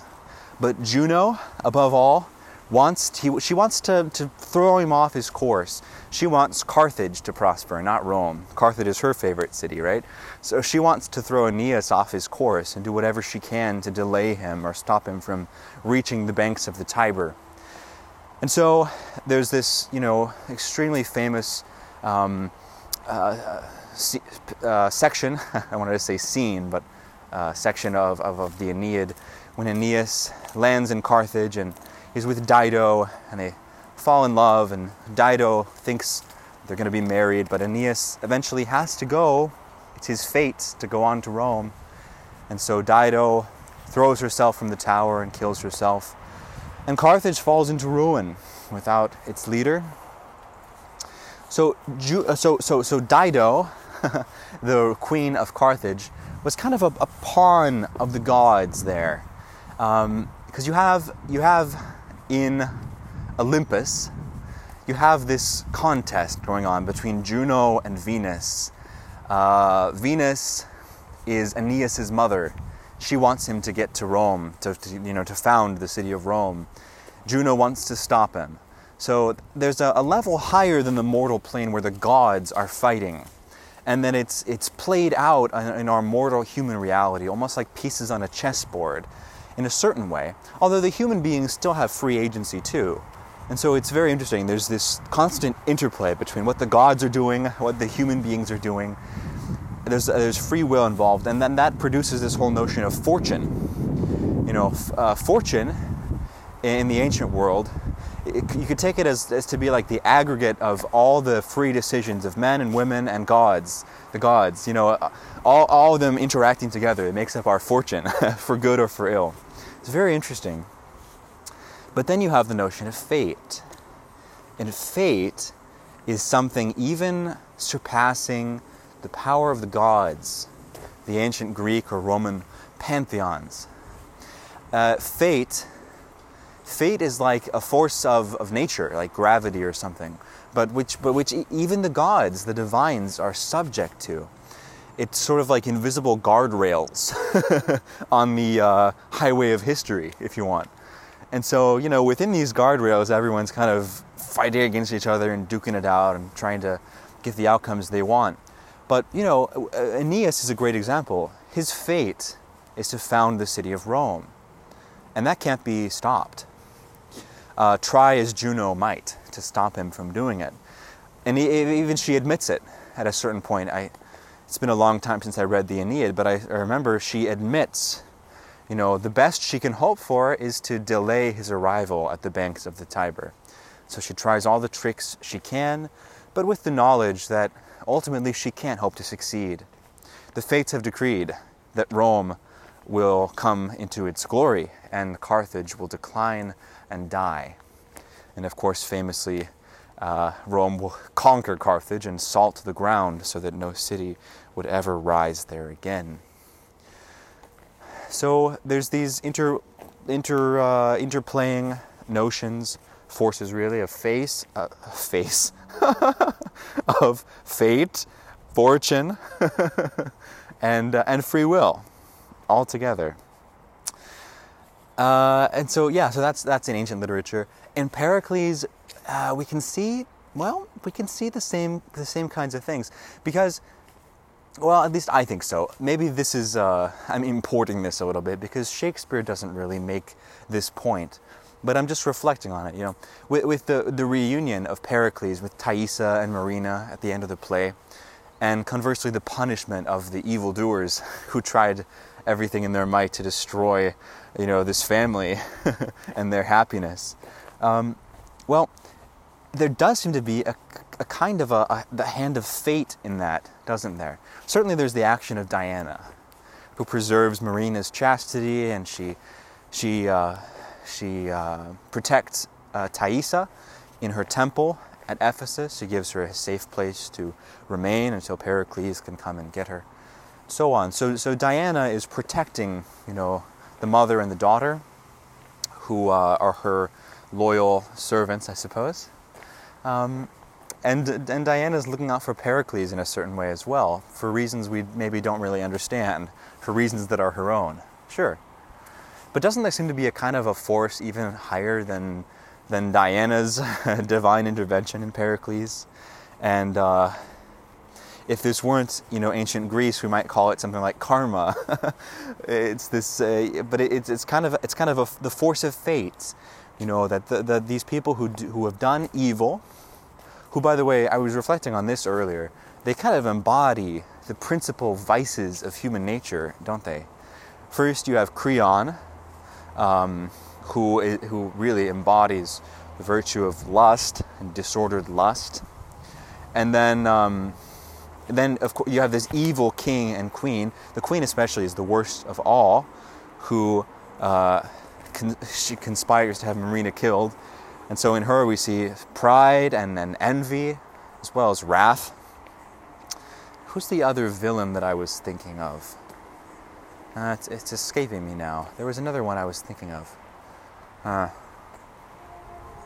but Juno, above all, wants he, she wants to, to throw him off his course. She wants Carthage to prosper, not Rome. Carthage is her favorite city, right? So she wants to throw Aeneas off his course and do whatever she can to delay him or stop him from reaching the banks of the Tiber. And so there's this, you know, extremely famous um, uh, uh, section, I wanted to say scene, but uh, section of, of, of, the Aeneid when Aeneas lands in Carthage and he's with Dido and they fall in love and Dido thinks they're going to be married, but Aeneas eventually has to go It's his fate to go on to Rome. And so Dido throws herself from the tower and kills herself. And Carthage falls into ruin without its leader. So, uh, so, so, so Dido, the queen of Carthage, was kind of a, a pawn of the gods there. Because um, you, have, you have in Olympus, you have this contest going on between Juno and Venus. Uh, Venus is Aeneas's mother. She wants him to get to Rome, to, to, you know, to found the city of Rome. Juno wants to stop him. So there's a, a level higher than the mortal plane where the gods are fighting. And then it's, it's played out in our mortal human reality, almost like pieces on a chessboard in a certain way. Although the human beings still have free agency too. And so it's very interesting. There's this constant interplay between what the gods are doing, what the human beings are doing. There's, there's free will involved, and then that produces this whole notion of fortune. You know, uh, fortune in the ancient world, you could take it as, as to be like the aggregate of all the free decisions of men and women and gods, the gods, you know, uh, all, all of them interacting together. It makes up our fortune, for good or for ill. It's very interesting. But then you have the notion of fate. And fate is something even surpassing the power of the gods, the ancient Greek or Roman pantheons. Uh, fate, fate is like a force of, of nature, like gravity or something, but which, but which even the gods, the divines, are subject to. It's sort of like invisible guardrails on the uh, highway of history, if you want. And so, you know, within these guardrails, everyone's kind of fighting against each other and duking it out and trying to get the outcomes they want. But, you know, Aeneas is a great example. His fate is to found the city of Rome. And that can't be stopped. Uh, try as Juno might to stop him from doing it. And he, even she admits it at a certain point. I, it's been a long time since I read the Aeneid, but I, I remember she admits you know, the best she can hope for is to delay his arrival at the banks of the Tiber. So she tries all the tricks she can, but with the knowledge that ultimately she can't hope to succeed. The fates have decreed that Rome will come into its glory and Carthage will decline and die. And of course, famously, uh, Rome will conquer Carthage and salt the ground so that no city would ever rise there again. So there's these inter, inter, uh, interplaying notions, forces really, of face, uh, face, of fate, fortune, and, uh, and free will all together. Uh, and so, yeah, so that's, that's in ancient literature. In Pericles, uh, we can see, well, we can see the same, the same kinds of things because well, at least I think so. Maybe this is, uh, I'm importing this a little bit because Shakespeare doesn't really make this point. But I'm just reflecting on it, you know. With, with the, the reunion of Pericles with Thaisa and Marina at the end of the play, and conversely, the punishment of the evildoers who tried everything in their might to destroy, you know, this family and their happiness. Um, well, there does seem to be a, a kind of a, a, the hand of fate in that, doesn't there? Certainly, there's the action of Diana, who preserves Marina's chastity, and she she uh, she uh, protects uh, Thaisa in her temple at Ephesus. She gives her a safe place to remain until Pericles can come and get her. So on. So so Diana is protecting, you know, the mother and the daughter, who uh, are her loyal servants, I suppose. Um, and, and Diana's looking out for Pericles in a certain way as well, for reasons we maybe don't really understand, for reasons that are her own. Sure. But doesn't there seem to be a kind of a force even higher than, than Diana's divine intervention in Pericles? And uh, if this weren't, you know, ancient Greece, we might call it something like karma. it's this, uh, but it, it's, it's kind of it's kind of a, the force of fate, you know, that the, the, these people who do, who have done evil who, by the way, I was reflecting on this earlier, they kind of embody the principal vices of human nature, don't they? First, you have Creon, um, who, who really embodies the virtue of lust and disordered lust. And then, um, then of course you have this evil king and queen. The queen especially is the worst of all, who uh, con- she conspires to have Marina killed, and so in her we see pride and, and envy, as well as wrath. Who's the other villain that I was thinking of? Uh, it's, it's escaping me now. There was another one I was thinking of. Uh,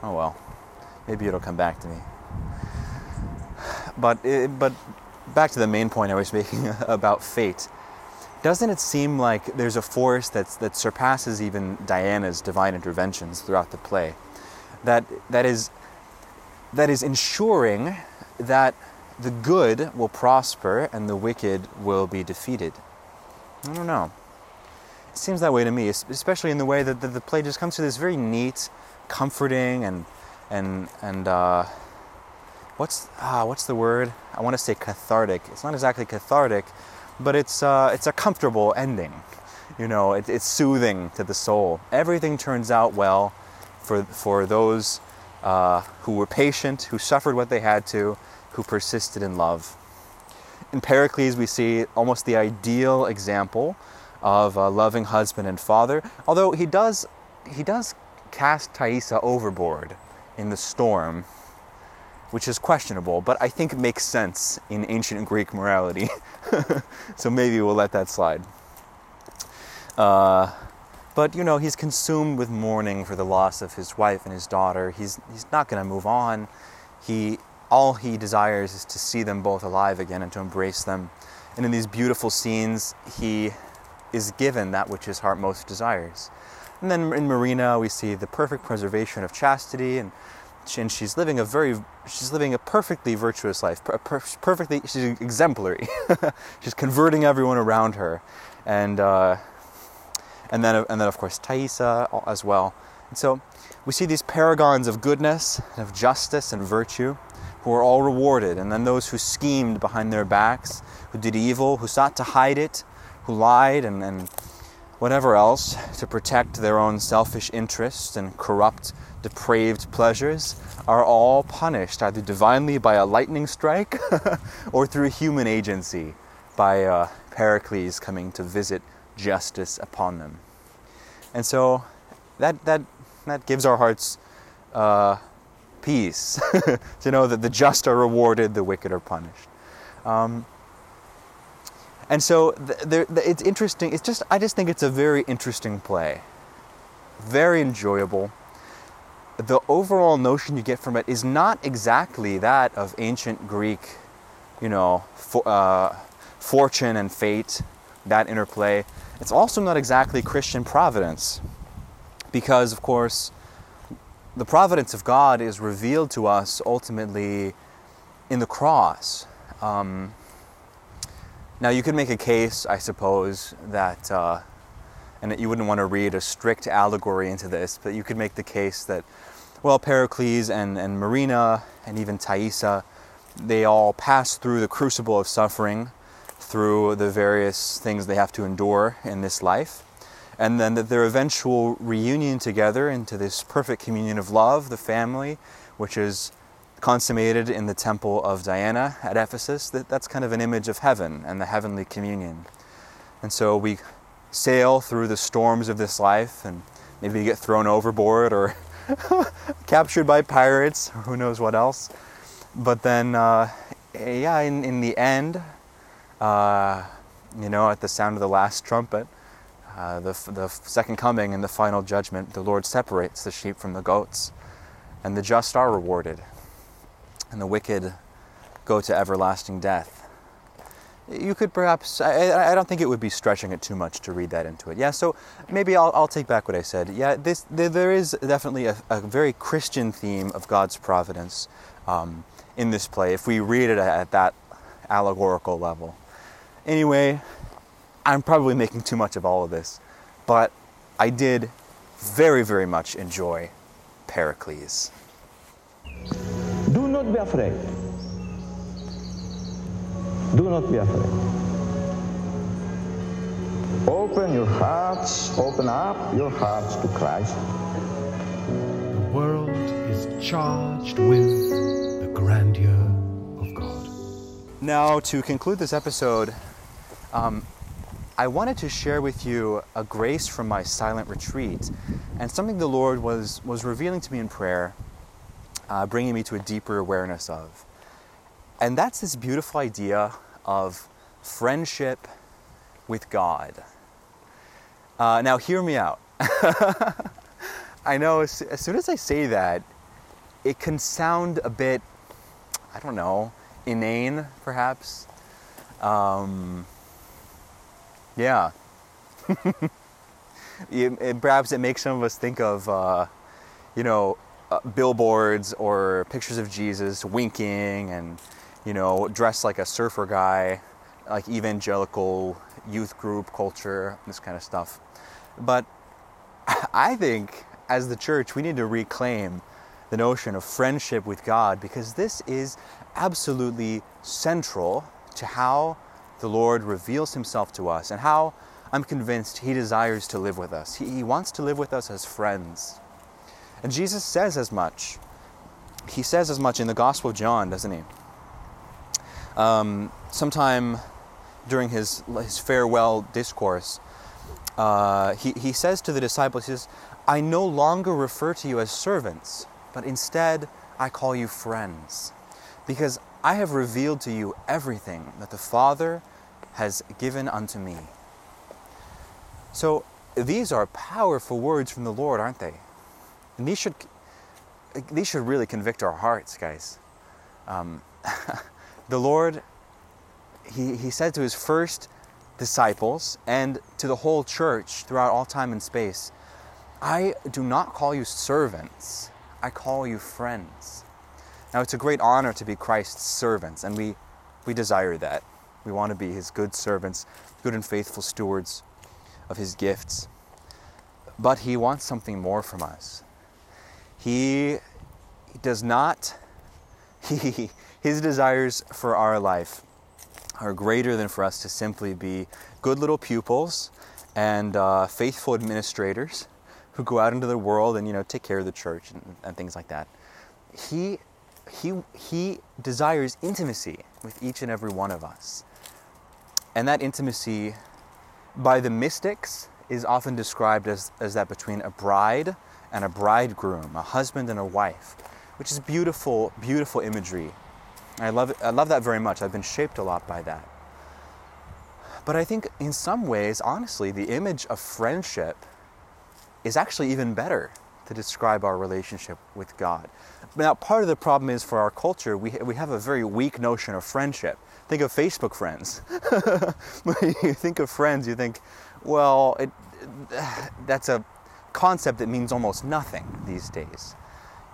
oh well, maybe it'll come back to me. But it, but back to the main point I was making about fate. Doesn't it seem like there's a force that's, that surpasses even Diana's divine interventions throughout the play? That, that, is, that is ensuring that the good will prosper and the wicked will be defeated. I don't know. It seems that way to me, especially in the way that the, play just comes to this very neat, comforting, and and and uh, what's ah, what's the word? I want to say cathartic. It's not exactly cathartic, but it's uh, it's a comfortable ending. You know, it, it's soothing to the soul. Everything turns out well for for those uh, who were patient, who suffered what they had to, who persisted in love. In Pericles, we see almost the ideal example of a loving husband and father. Although he does, he does cast Thaisa overboard in the storm, which is questionable, but I think it makes sense in ancient Greek morality. so maybe we'll let that slide. Uh, but you know, he's consumed with mourning for the loss of his wife and his daughter. He's he's not going to move on. He all he desires is to see them both alive again and to embrace them. And in these beautiful scenes, he is given that which his heart most desires. And then in Marina, we see the perfect preservation of chastity, and, and she's living a very, she's living a perfectly virtuous life, per, perfectly, she's exemplary. she's converting everyone around her, and uh, and then and then of course Thaisa as well. And so we see these paragons of goodness, and of justice and virtue, who are all rewarded, and then those who schemed behind their backs, who did evil, who sought to hide it, who lied and, and whatever else to protect their own selfish interests and corrupt, depraved pleasures are all punished either divinely by a lightning strike or through human agency by uh, Pericles coming to visit justice upon them. And so that, that, that gives our hearts uh, peace to know that the just are rewarded, the wicked are punished. Um, and so the, the, it's interesting. It's just I just think it's a very interesting play, very enjoyable. The overall notion you get from it is not exactly that of ancient Greek, you know, for, uh, fortune and fate, that interplay. It's also not exactly Christian providence, because of course, the providence of God is revealed to us ultimately in the cross. Um, now, you could make a case, I suppose, that, uh, and that you wouldn't want to read a strict allegory into this, but you could make the case that, well, Pericles and, and Marina and even Thaisa, they all pass through the crucible of suffering, through the various things they have to endure in this life, and then that their eventual reunion together into this perfect communion of love, the family, which is consummated in the temple of Diana at Ephesus, that, that's kind of an image of heaven and the heavenly communion. And so we sail through the storms of this life and maybe get thrown overboard or captured by pirates who knows what else. But then, uh, yeah, in, in the end, uh, you know, at the sound of the last trumpet, uh, the, the second coming and the final judgment, the Lord separates the sheep from the goats, and the just are rewarded and the wicked go to everlasting death. You could perhaps, I, I, don't think it would be stretching it too much to read that into it. Yeah, so maybe I'll, I'll take back what I said. Yeah, this, there, there is definitely a, a, very Christian theme of God's providence um, in this play if we read it at that allegorical level. Anyway, I'm probably making too much of all of this, but I did very, very much enjoy Pericles Do not be afraid. Do not be afraid. Open your hearts, open up your hearts to Christ. The world is charged with the grandeur of God. Now, to conclude this episode, um, I wanted to share with you a grace from my silent retreat and something the Lord was, was revealing to me in prayer, uh, bringing me to a deeper awareness of. And that's this beautiful idea of friendship with God. Uh, now, hear me out. I know as, as soon as I say that, it can sound a bit, I don't know, inane, perhaps. Um, yeah. it, it, perhaps it makes some of us think of, uh, you know, uh, billboards or pictures of Jesus winking and, you know, dressed like a surfer guy, like evangelical youth group culture, this kind of stuff. But I think as the church, we need to reclaim the notion of friendship with God because this is absolutely central to how the Lord reveals himself to us and how I'm convinced he desires to live with us. He, he wants to live with us as friends. And Jesus says as much. He says as much in the Gospel of John, doesn't he? Um, sometime during his, his farewell discourse, uh, he, he says to the disciples, he says, I no longer refer to you as servants, but instead I call you friends, because I have revealed to you everything that the Father has given unto me. So these are powerful words from the Lord, aren't they? And these should, these should really convict our hearts, guys. Um, the Lord, he, he said to his first disciples and to the whole church throughout all time and space, I do not call you servants, I call you friends. Now, it's a great honor to be Christ's servants, and we, we desire that. We want to be his good servants, good and faithful stewards of his gifts. But he wants something more from us. He, does not, he, his desires for our life are greater than for us to simply be good little pupils and uh, faithful administrators who go out into the world and you know take care of the church and, and things like that. He he, he desires intimacy with each and every one of us. And that intimacy, by the mystics, is often described as, as that between a bride and a bridegroom, a husband and a wife, which is beautiful, beautiful imagery. I love, I love that very much. I've been shaped a lot by that. But I think in some ways, honestly, the image of friendship is actually even better to describe our relationship with God. Now, part of the problem is for our culture, we, we have a very weak notion of friendship. Think of Facebook friends. when you think of friends, you think, well, it, that's a concept that means almost nothing these days.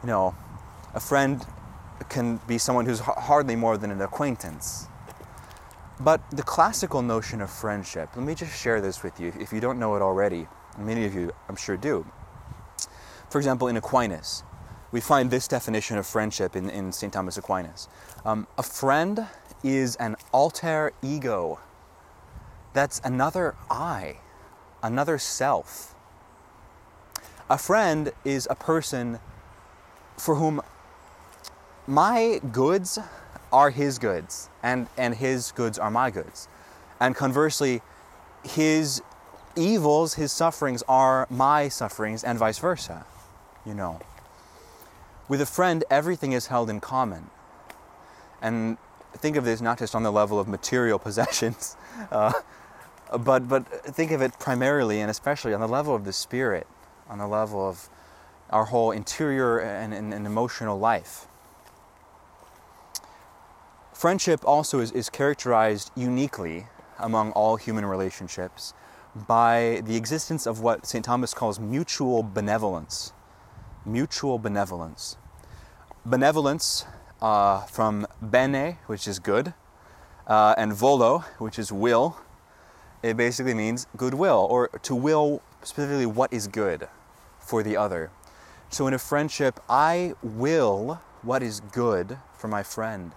You know, a friend can be someone who's hardly more than an acquaintance. But the classical notion of friendship, let me just share this with you if you don't know it already. Many of you, I'm sure, do. For example, in Aquinas, we find this definition of friendship in, in St. Thomas Aquinas. Um, a friend is an alter ego. That's another I, another self. A friend is a person for whom my goods are his goods and, and his goods are my goods. And conversely, his evils, his sufferings are my sufferings and vice versa you know. With a friend, everything is held in common. And think of this not just on the level of material possessions, uh, but, but think of it primarily and especially on the level of the spirit, on the level of our whole interior and, and, and emotional life. Friendship also is, is characterized uniquely among all human relationships by the existence of what St. Thomas calls mutual benevolence mutual benevolence. Benevolence uh, from bene, which is good, uh, and volo, which is will, it basically means goodwill, or to will specifically what is good for the other. So in a friendship, I will what is good for my friend,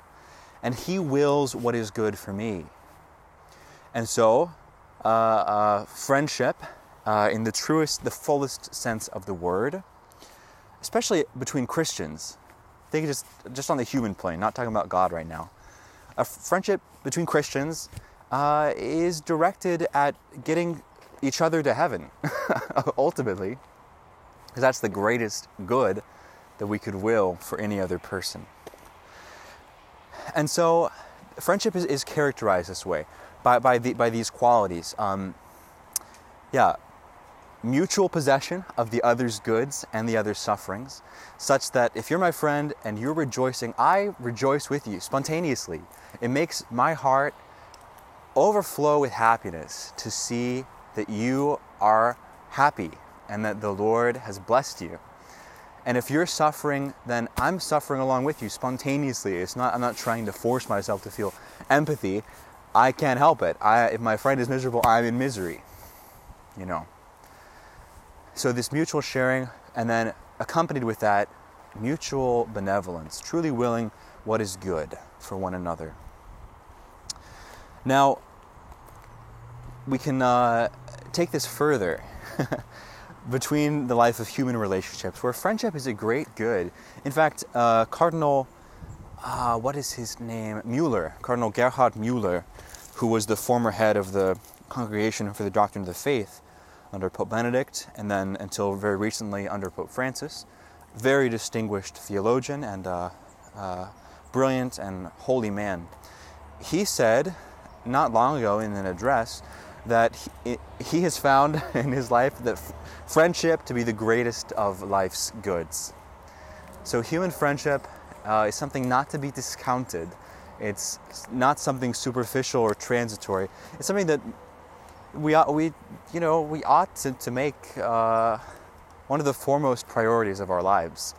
and he wills what is good for me. And so, uh, uh friendship, uh, in the truest, the fullest sense of the word, especially between Christians. Think just just on the human plane, not talking about God right now. A friendship between Christians uh, is directed at getting each other to heaven, ultimately, because that's the greatest good that we could will for any other person. And so, friendship is, is characterized this way by, by, the, by these qualities. Um, yeah, mutual possession of the other's goods and the other's sufferings, such that if you're my friend and you're rejoicing, I rejoice with you spontaneously. It makes my heart overflow with happiness to see that you are happy and that the Lord has blessed you. And if you're suffering, then I'm suffering along with you spontaneously. It's not I'm not trying to force myself to feel empathy. I can't help it. I, if my friend is miserable, I'm in misery. You know. So this mutual sharing and then accompanied with that mutual benevolence, truly willing what is good for one another. Now, we can uh, take this further between the life of human relationships, where friendship is a great good. In fact, uh, Cardinal, uh, what is his name? Mueller, Cardinal Gerhard Mueller, who was the former head of the Congregation for the Doctrine of the Faith under Pope Benedict, and then until very recently under Pope Francis, very distinguished theologian and uh, uh, brilliant and holy man. He said not long ago in an address that he, he has found in his life that f- friendship to be the greatest of life's goods. So, human friendship uh, is something not to be discounted. It's not something superficial or transitory. It's something that we ought, we, you know, we ought to, to make uh, one of the foremost priorities of our lives.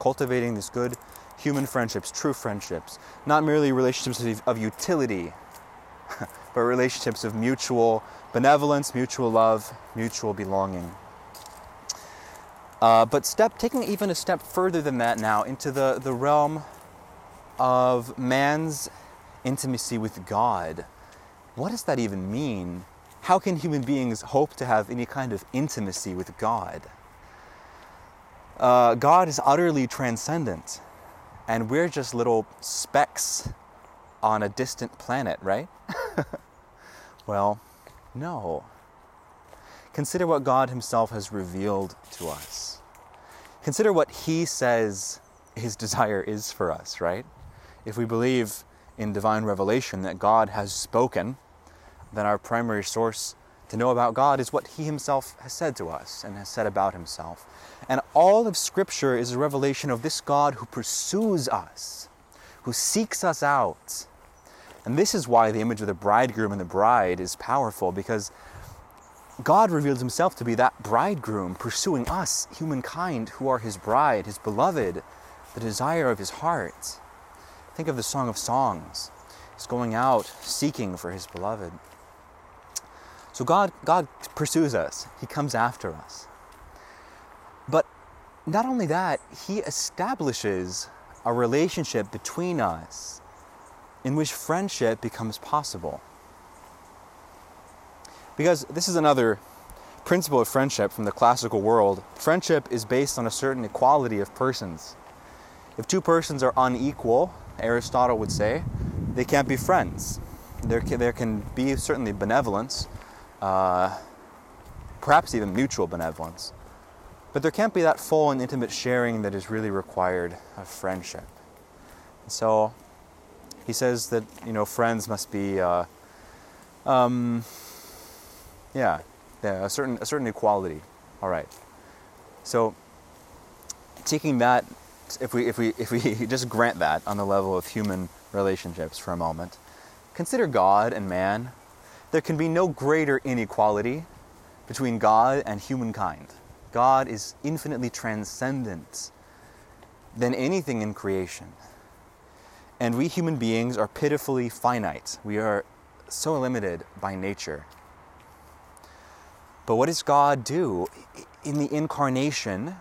Cultivating these good human friendships, true friendships, not merely relationships of, of utility, but relationships of mutual benevolence, mutual love, mutual belonging. Uh, but step, taking even a step further than that now into the, the realm of man's intimacy with God. What does that even mean? How can human beings hope to have any kind of intimacy with God? Uh, God is utterly transcendent, and we're just little specks on a distant planet, right? well, no. Consider what God Himself has revealed to us. Consider what He says His desire is for us, right? If we believe in divine revelation that God has spoken, then our primary source to know about God is what He Himself has said to us and has said about Himself. And all of Scripture is a revelation of this God who pursues us, who seeks us out. And this is why the image of the bridegroom and the bride is powerful, because God reveals Himself to be that bridegroom pursuing us, humankind, who are His bride, His beloved, the desire of His heart. Think of the Song of Songs. He's going out seeking for His beloved. So God, God pursues us, He comes after us. But not only that, He establishes a relationship between us in which friendship becomes possible. Because this is another principle of friendship from the classical world. Friendship is based on a certain equality of persons. If two persons are unequal, Aristotle would say, they can't be friends. There can, there can be certainly benevolence, uh, perhaps even mutual benevolence, but there can't be that full and intimate sharing that is really required of friendship. And so he says that you know friends must be, uh, um, yeah, yeah, a certain a certain equality. All right. So taking that, if we if we if we just grant that on the level of human relationships for a moment, consider God and man. There can be no greater inequality between God and humankind. God is infinitely transcendent than anything in creation. And we human beings are pitifully finite. We are so limited by nature. But what does God do? In the incarnation,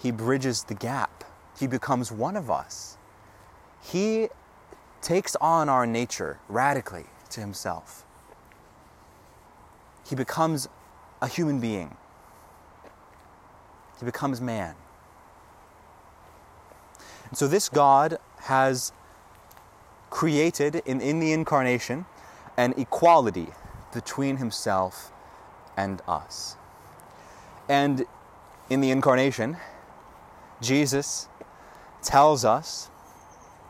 He bridges the gap. He becomes one of us. He takes on our nature radically to Himself. He becomes a human being. He becomes man. And so this God has created in, in the incarnation an equality between himself and us. And in the incarnation, Jesus tells us,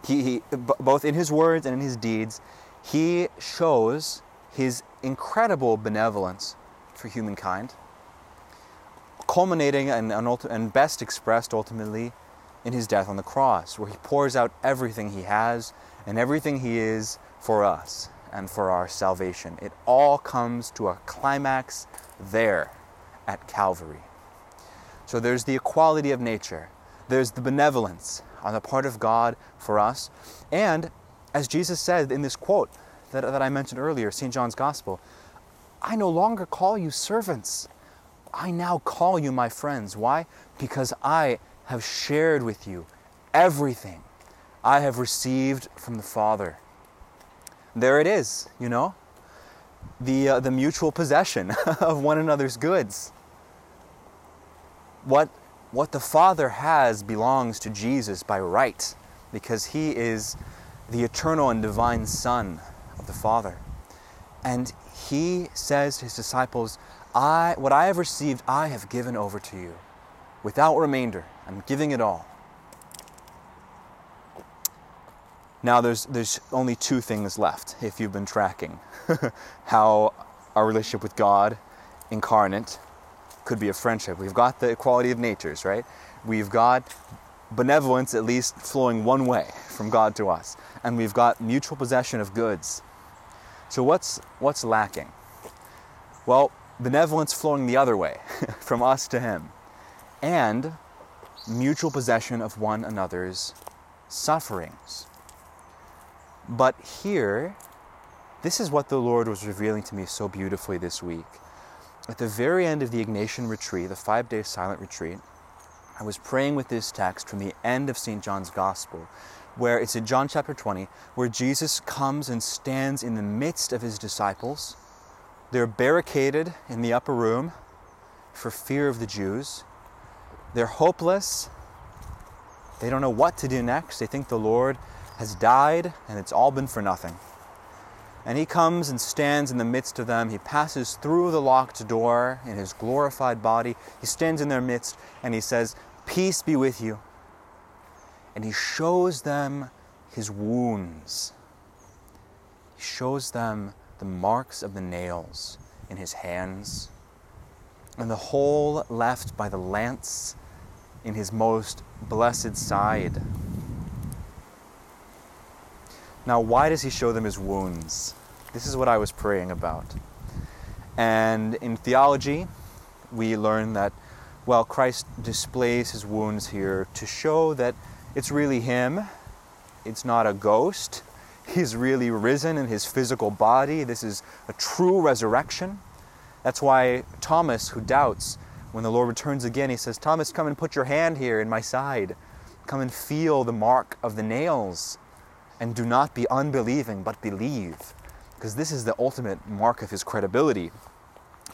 he, he, both in his words and in his deeds, he shows his incredible benevolence for humankind, culminating and, and best expressed ultimately in his death on the cross, where he pours out everything he has and everything he is for us and for our salvation. It all comes to a climax there at Calvary. So there's the equality of nature, there's the benevolence on the part of God for us, and as Jesus said in this quote that, that I mentioned earlier, St. John's Gospel, I no longer call you servants. I now call you my friends. Why? Because I have shared with you everything I have received from the Father. There it is, you know, the, uh, the mutual possession of one another's goods. What, what the Father has belongs to Jesus by right, because he is the eternal and divine Son of the Father. And he says to his disciples, I, what I have received, I have given over to you without remainder. I'm giving it all. Now, there's, there's only two things left if you've been tracking how our relationship with God incarnate could be a friendship. We've got the equality of natures, right? We've got benevolence at least flowing one way from God to us, and we've got mutual possession of goods. So, what's, what's lacking? Well, benevolence flowing the other way from us to Him, and mutual possession of one another's sufferings. But here, this is what the Lord was revealing to me so beautifully this week. At the very end of the Ignatian retreat, the five day silent retreat, I was praying with this text from the end of St. John's Gospel, where it's in John chapter 20, where Jesus comes and stands in the midst of his disciples. They're barricaded in the upper room for fear of the Jews. They're hopeless. They don't know what to do next. They think the Lord has died and it's all been for nothing. And he comes and stands in the midst of them. He passes through the locked door in his glorified body. He stands in their midst and he says, Peace be with you. And he shows them his wounds. He shows them the marks of the nails in his hands and the hole left by the lance in his most blessed side. Now, why does he show them his wounds? This is what I was praying about. And in theology, we learn that, well, Christ displays his wounds here to show that it's really him, it's not a ghost. He's really risen in his physical body. This is a true resurrection. That's why Thomas, who doubts, when the Lord returns again, he says, Thomas, come and put your hand here in my side. Come and feel the mark of the nails and do not be unbelieving, but believe. Because this is the ultimate mark of his credibility.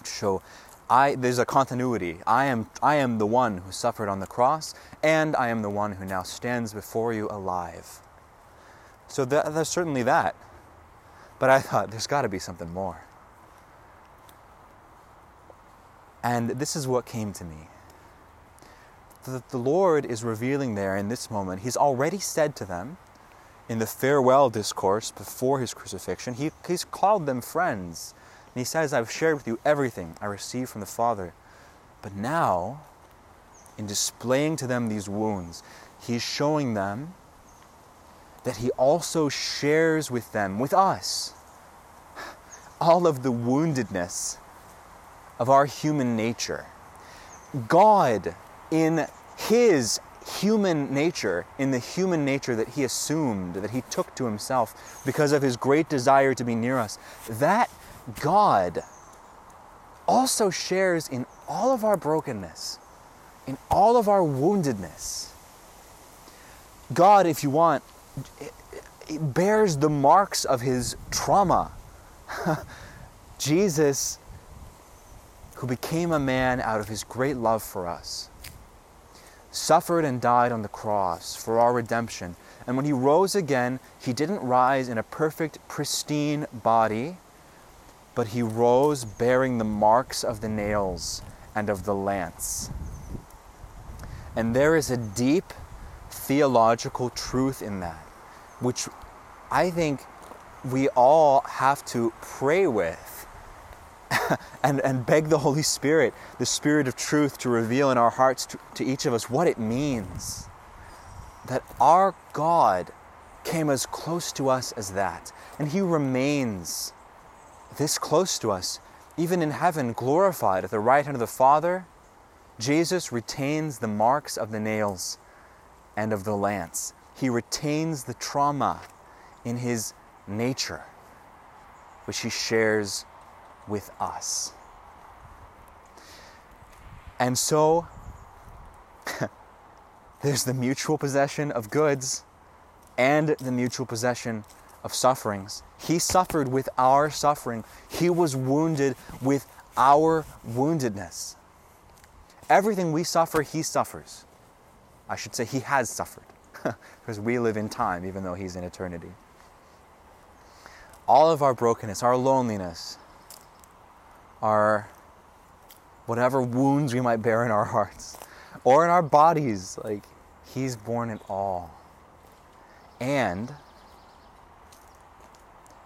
To show I, there's a continuity. I am, I am the one who suffered on the cross, and I am the one who now stands before you alive. So that, there's certainly that. But I thought there's got to be something more. And this is what came to me. That the Lord is revealing there in this moment. He's already said to them, in the farewell discourse before his crucifixion, he, he's called them friends. And he says, I've shared with you everything I received from the Father. But now, in displaying to them these wounds, he's showing them that he also shares with them, with us, all of the woundedness of our human nature. God, in his human nature, in the human nature that he assumed, that he took to himself because of his great desire to be near us, that God also shares in all of our brokenness, in all of our woundedness. God, if you want, bears the marks of his trauma. Jesus, who became a man out of his great love for us, suffered and died on the cross for our redemption. And when he rose again, he didn't rise in a perfect, pristine body, but he rose bearing the marks of the nails and of the lance. And there is a deep theological truth in that, which I think we all have to pray with and, and beg the Holy Spirit, the Spirit of truth, to reveal in our hearts to, to each of us what it means. That our God came as close to us as that, and He remains this close to us, even in heaven, glorified at the right hand of the Father. Jesus retains the marks of the nails and of the lance. He retains the trauma in his nature, which he shares with us. And so, there's the mutual possession of goods and the mutual possession of sufferings. He suffered with our suffering, he was wounded with our woundedness. Everything we suffer, he suffers. I should say he has suffered, because we live in time, even though he's in eternity. All of our brokenness, our loneliness, our whatever wounds we might bear in our hearts or in our bodies, like he's borne it all. And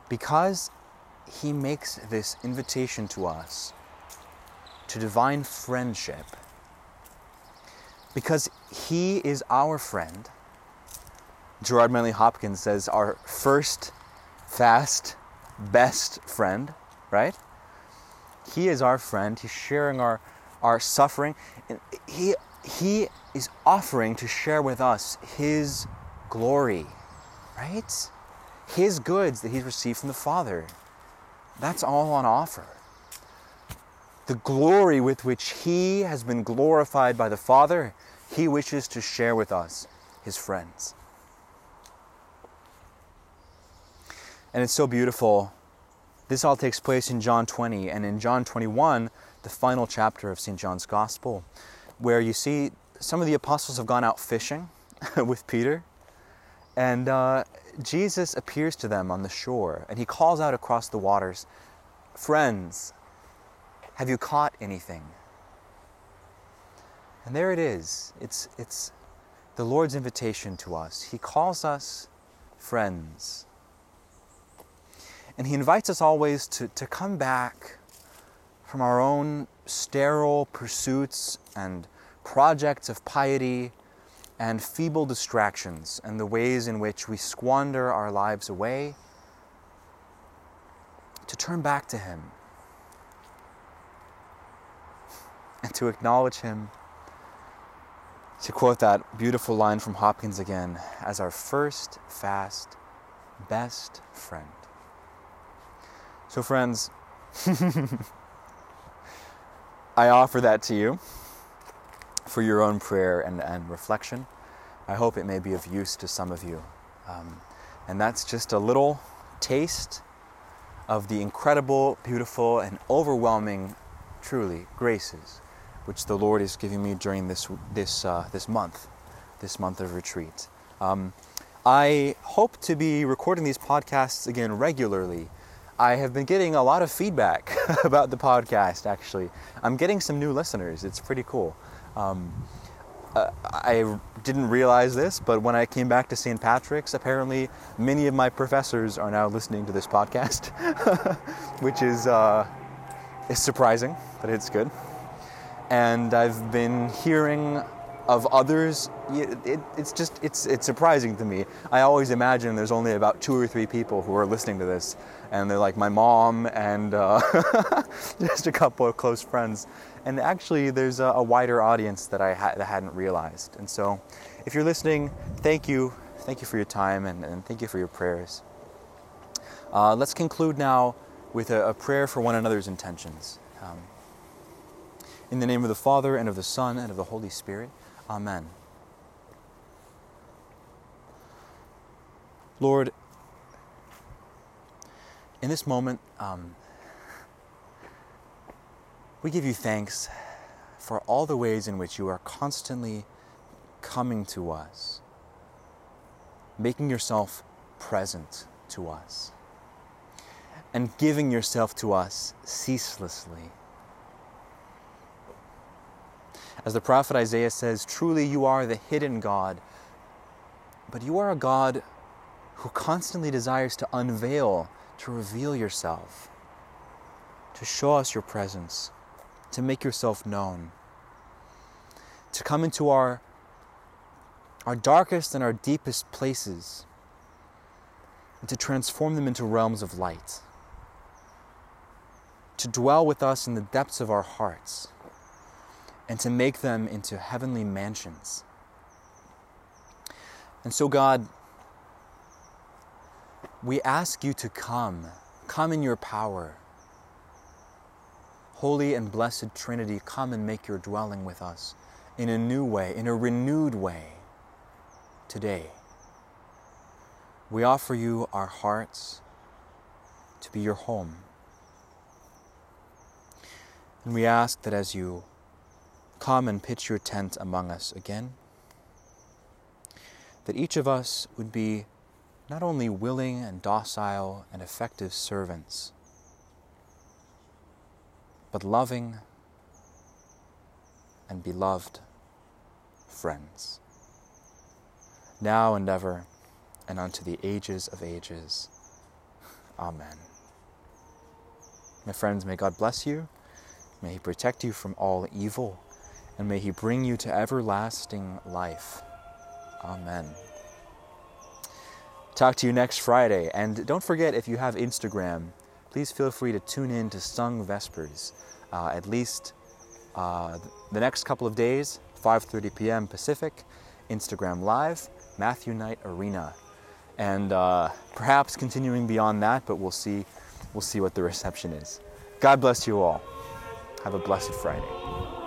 because he makes this invitation to us to divine friendship, because he is our friend. Gerard Manley Hopkins says our first, fast, best friend, right? He is our friend. He's sharing our, our suffering. And he, he is offering to share with us his glory, right? His goods that he's received from the Father. That's all on offer. The glory with which he has been glorified by the Father, he wishes to share with us, his friends. And it's so beautiful. This all takes place in John 20, and in John 21, the final chapter of St. John's Gospel, where you see some of the apostles have gone out fishing with Peter, and uh, Jesus appears to them on the shore, and he calls out across the waters, Friends, have you caught anything? And there it is. It's, it's the Lord's invitation to us. He calls us friends. And He invites us always to, to come back from our own sterile pursuits and projects of piety and feeble distractions and the ways in which we squander our lives away, to turn back to Him and to acknowledge Him, to quote that beautiful line from Hopkins again, as our first, fast, best friend. So, friends, I offer that to you for your own prayer and, and reflection. I hope it may be of use to some of you. Um, and that's just a little taste of the incredible, beautiful, and overwhelming, truly, graces which the Lord is giving me during this this uh, this month, this month of retreat. Um, I hope to be recording these podcasts again regularly. I have been getting a lot of feedback about the podcast. Actually, I'm getting some new listeners. It's pretty cool. Um, uh, I didn't realize this, but when I came back to St. Patrick's, apparently many of my professors are now listening to this podcast, which is uh, is surprising, but it's good and I've been hearing of others. It, it, it's just it's it's surprising to me. I always imagine there's only about two or three people who are listening to this, and they're like my mom and uh, just a couple of close friends. And actually, there's a, a wider audience that I ha- that hadn't realized. And so, if you're listening, thank you, thank you for your time, and, and thank you for your prayers. Uh, let's conclude now with a, a, prayer for one another's intentions. Um, in the name of the Father, and of the Son, and of the Holy Spirit. Amen. Lord, in this moment, um, we give you thanks for all the ways in which you are constantly coming to us, making yourself present to us, and giving yourself to us ceaselessly. As the prophet Isaiah says, truly you are the hidden God, but you are a God who constantly desires to unveil, to reveal yourself, to show us your presence, to make yourself known, to come into our, our darkest and our deepest places, and to transform them into realms of light, to dwell with us in the depths of our hearts and to make them into heavenly mansions. And so, God, we ask you to come, come in your power. Holy and blessed Trinity, come and make your dwelling with us in a new way, in a renewed way today. We offer you our hearts to be your home. And we ask that as you Come and pitch your tent among us again. That each of us would be not only willing and docile and effective servants, but loving and beloved friends, now and ever, and unto the ages of ages. Amen. My friends, may God bless you. May He protect you from all evil and may He bring you to everlasting life. Amen. Talk to you next Friday. And don't forget, if you have Instagram, please feel free to tune in to Sung Vespers uh, at least uh, the next couple of days, 5.30 p.m. Pacific, Instagram Live, Matthew Knight Arena. And uh, perhaps continuing beyond that, but we'll see, we'll see what the reception is. God bless you all. Have a blessed Friday.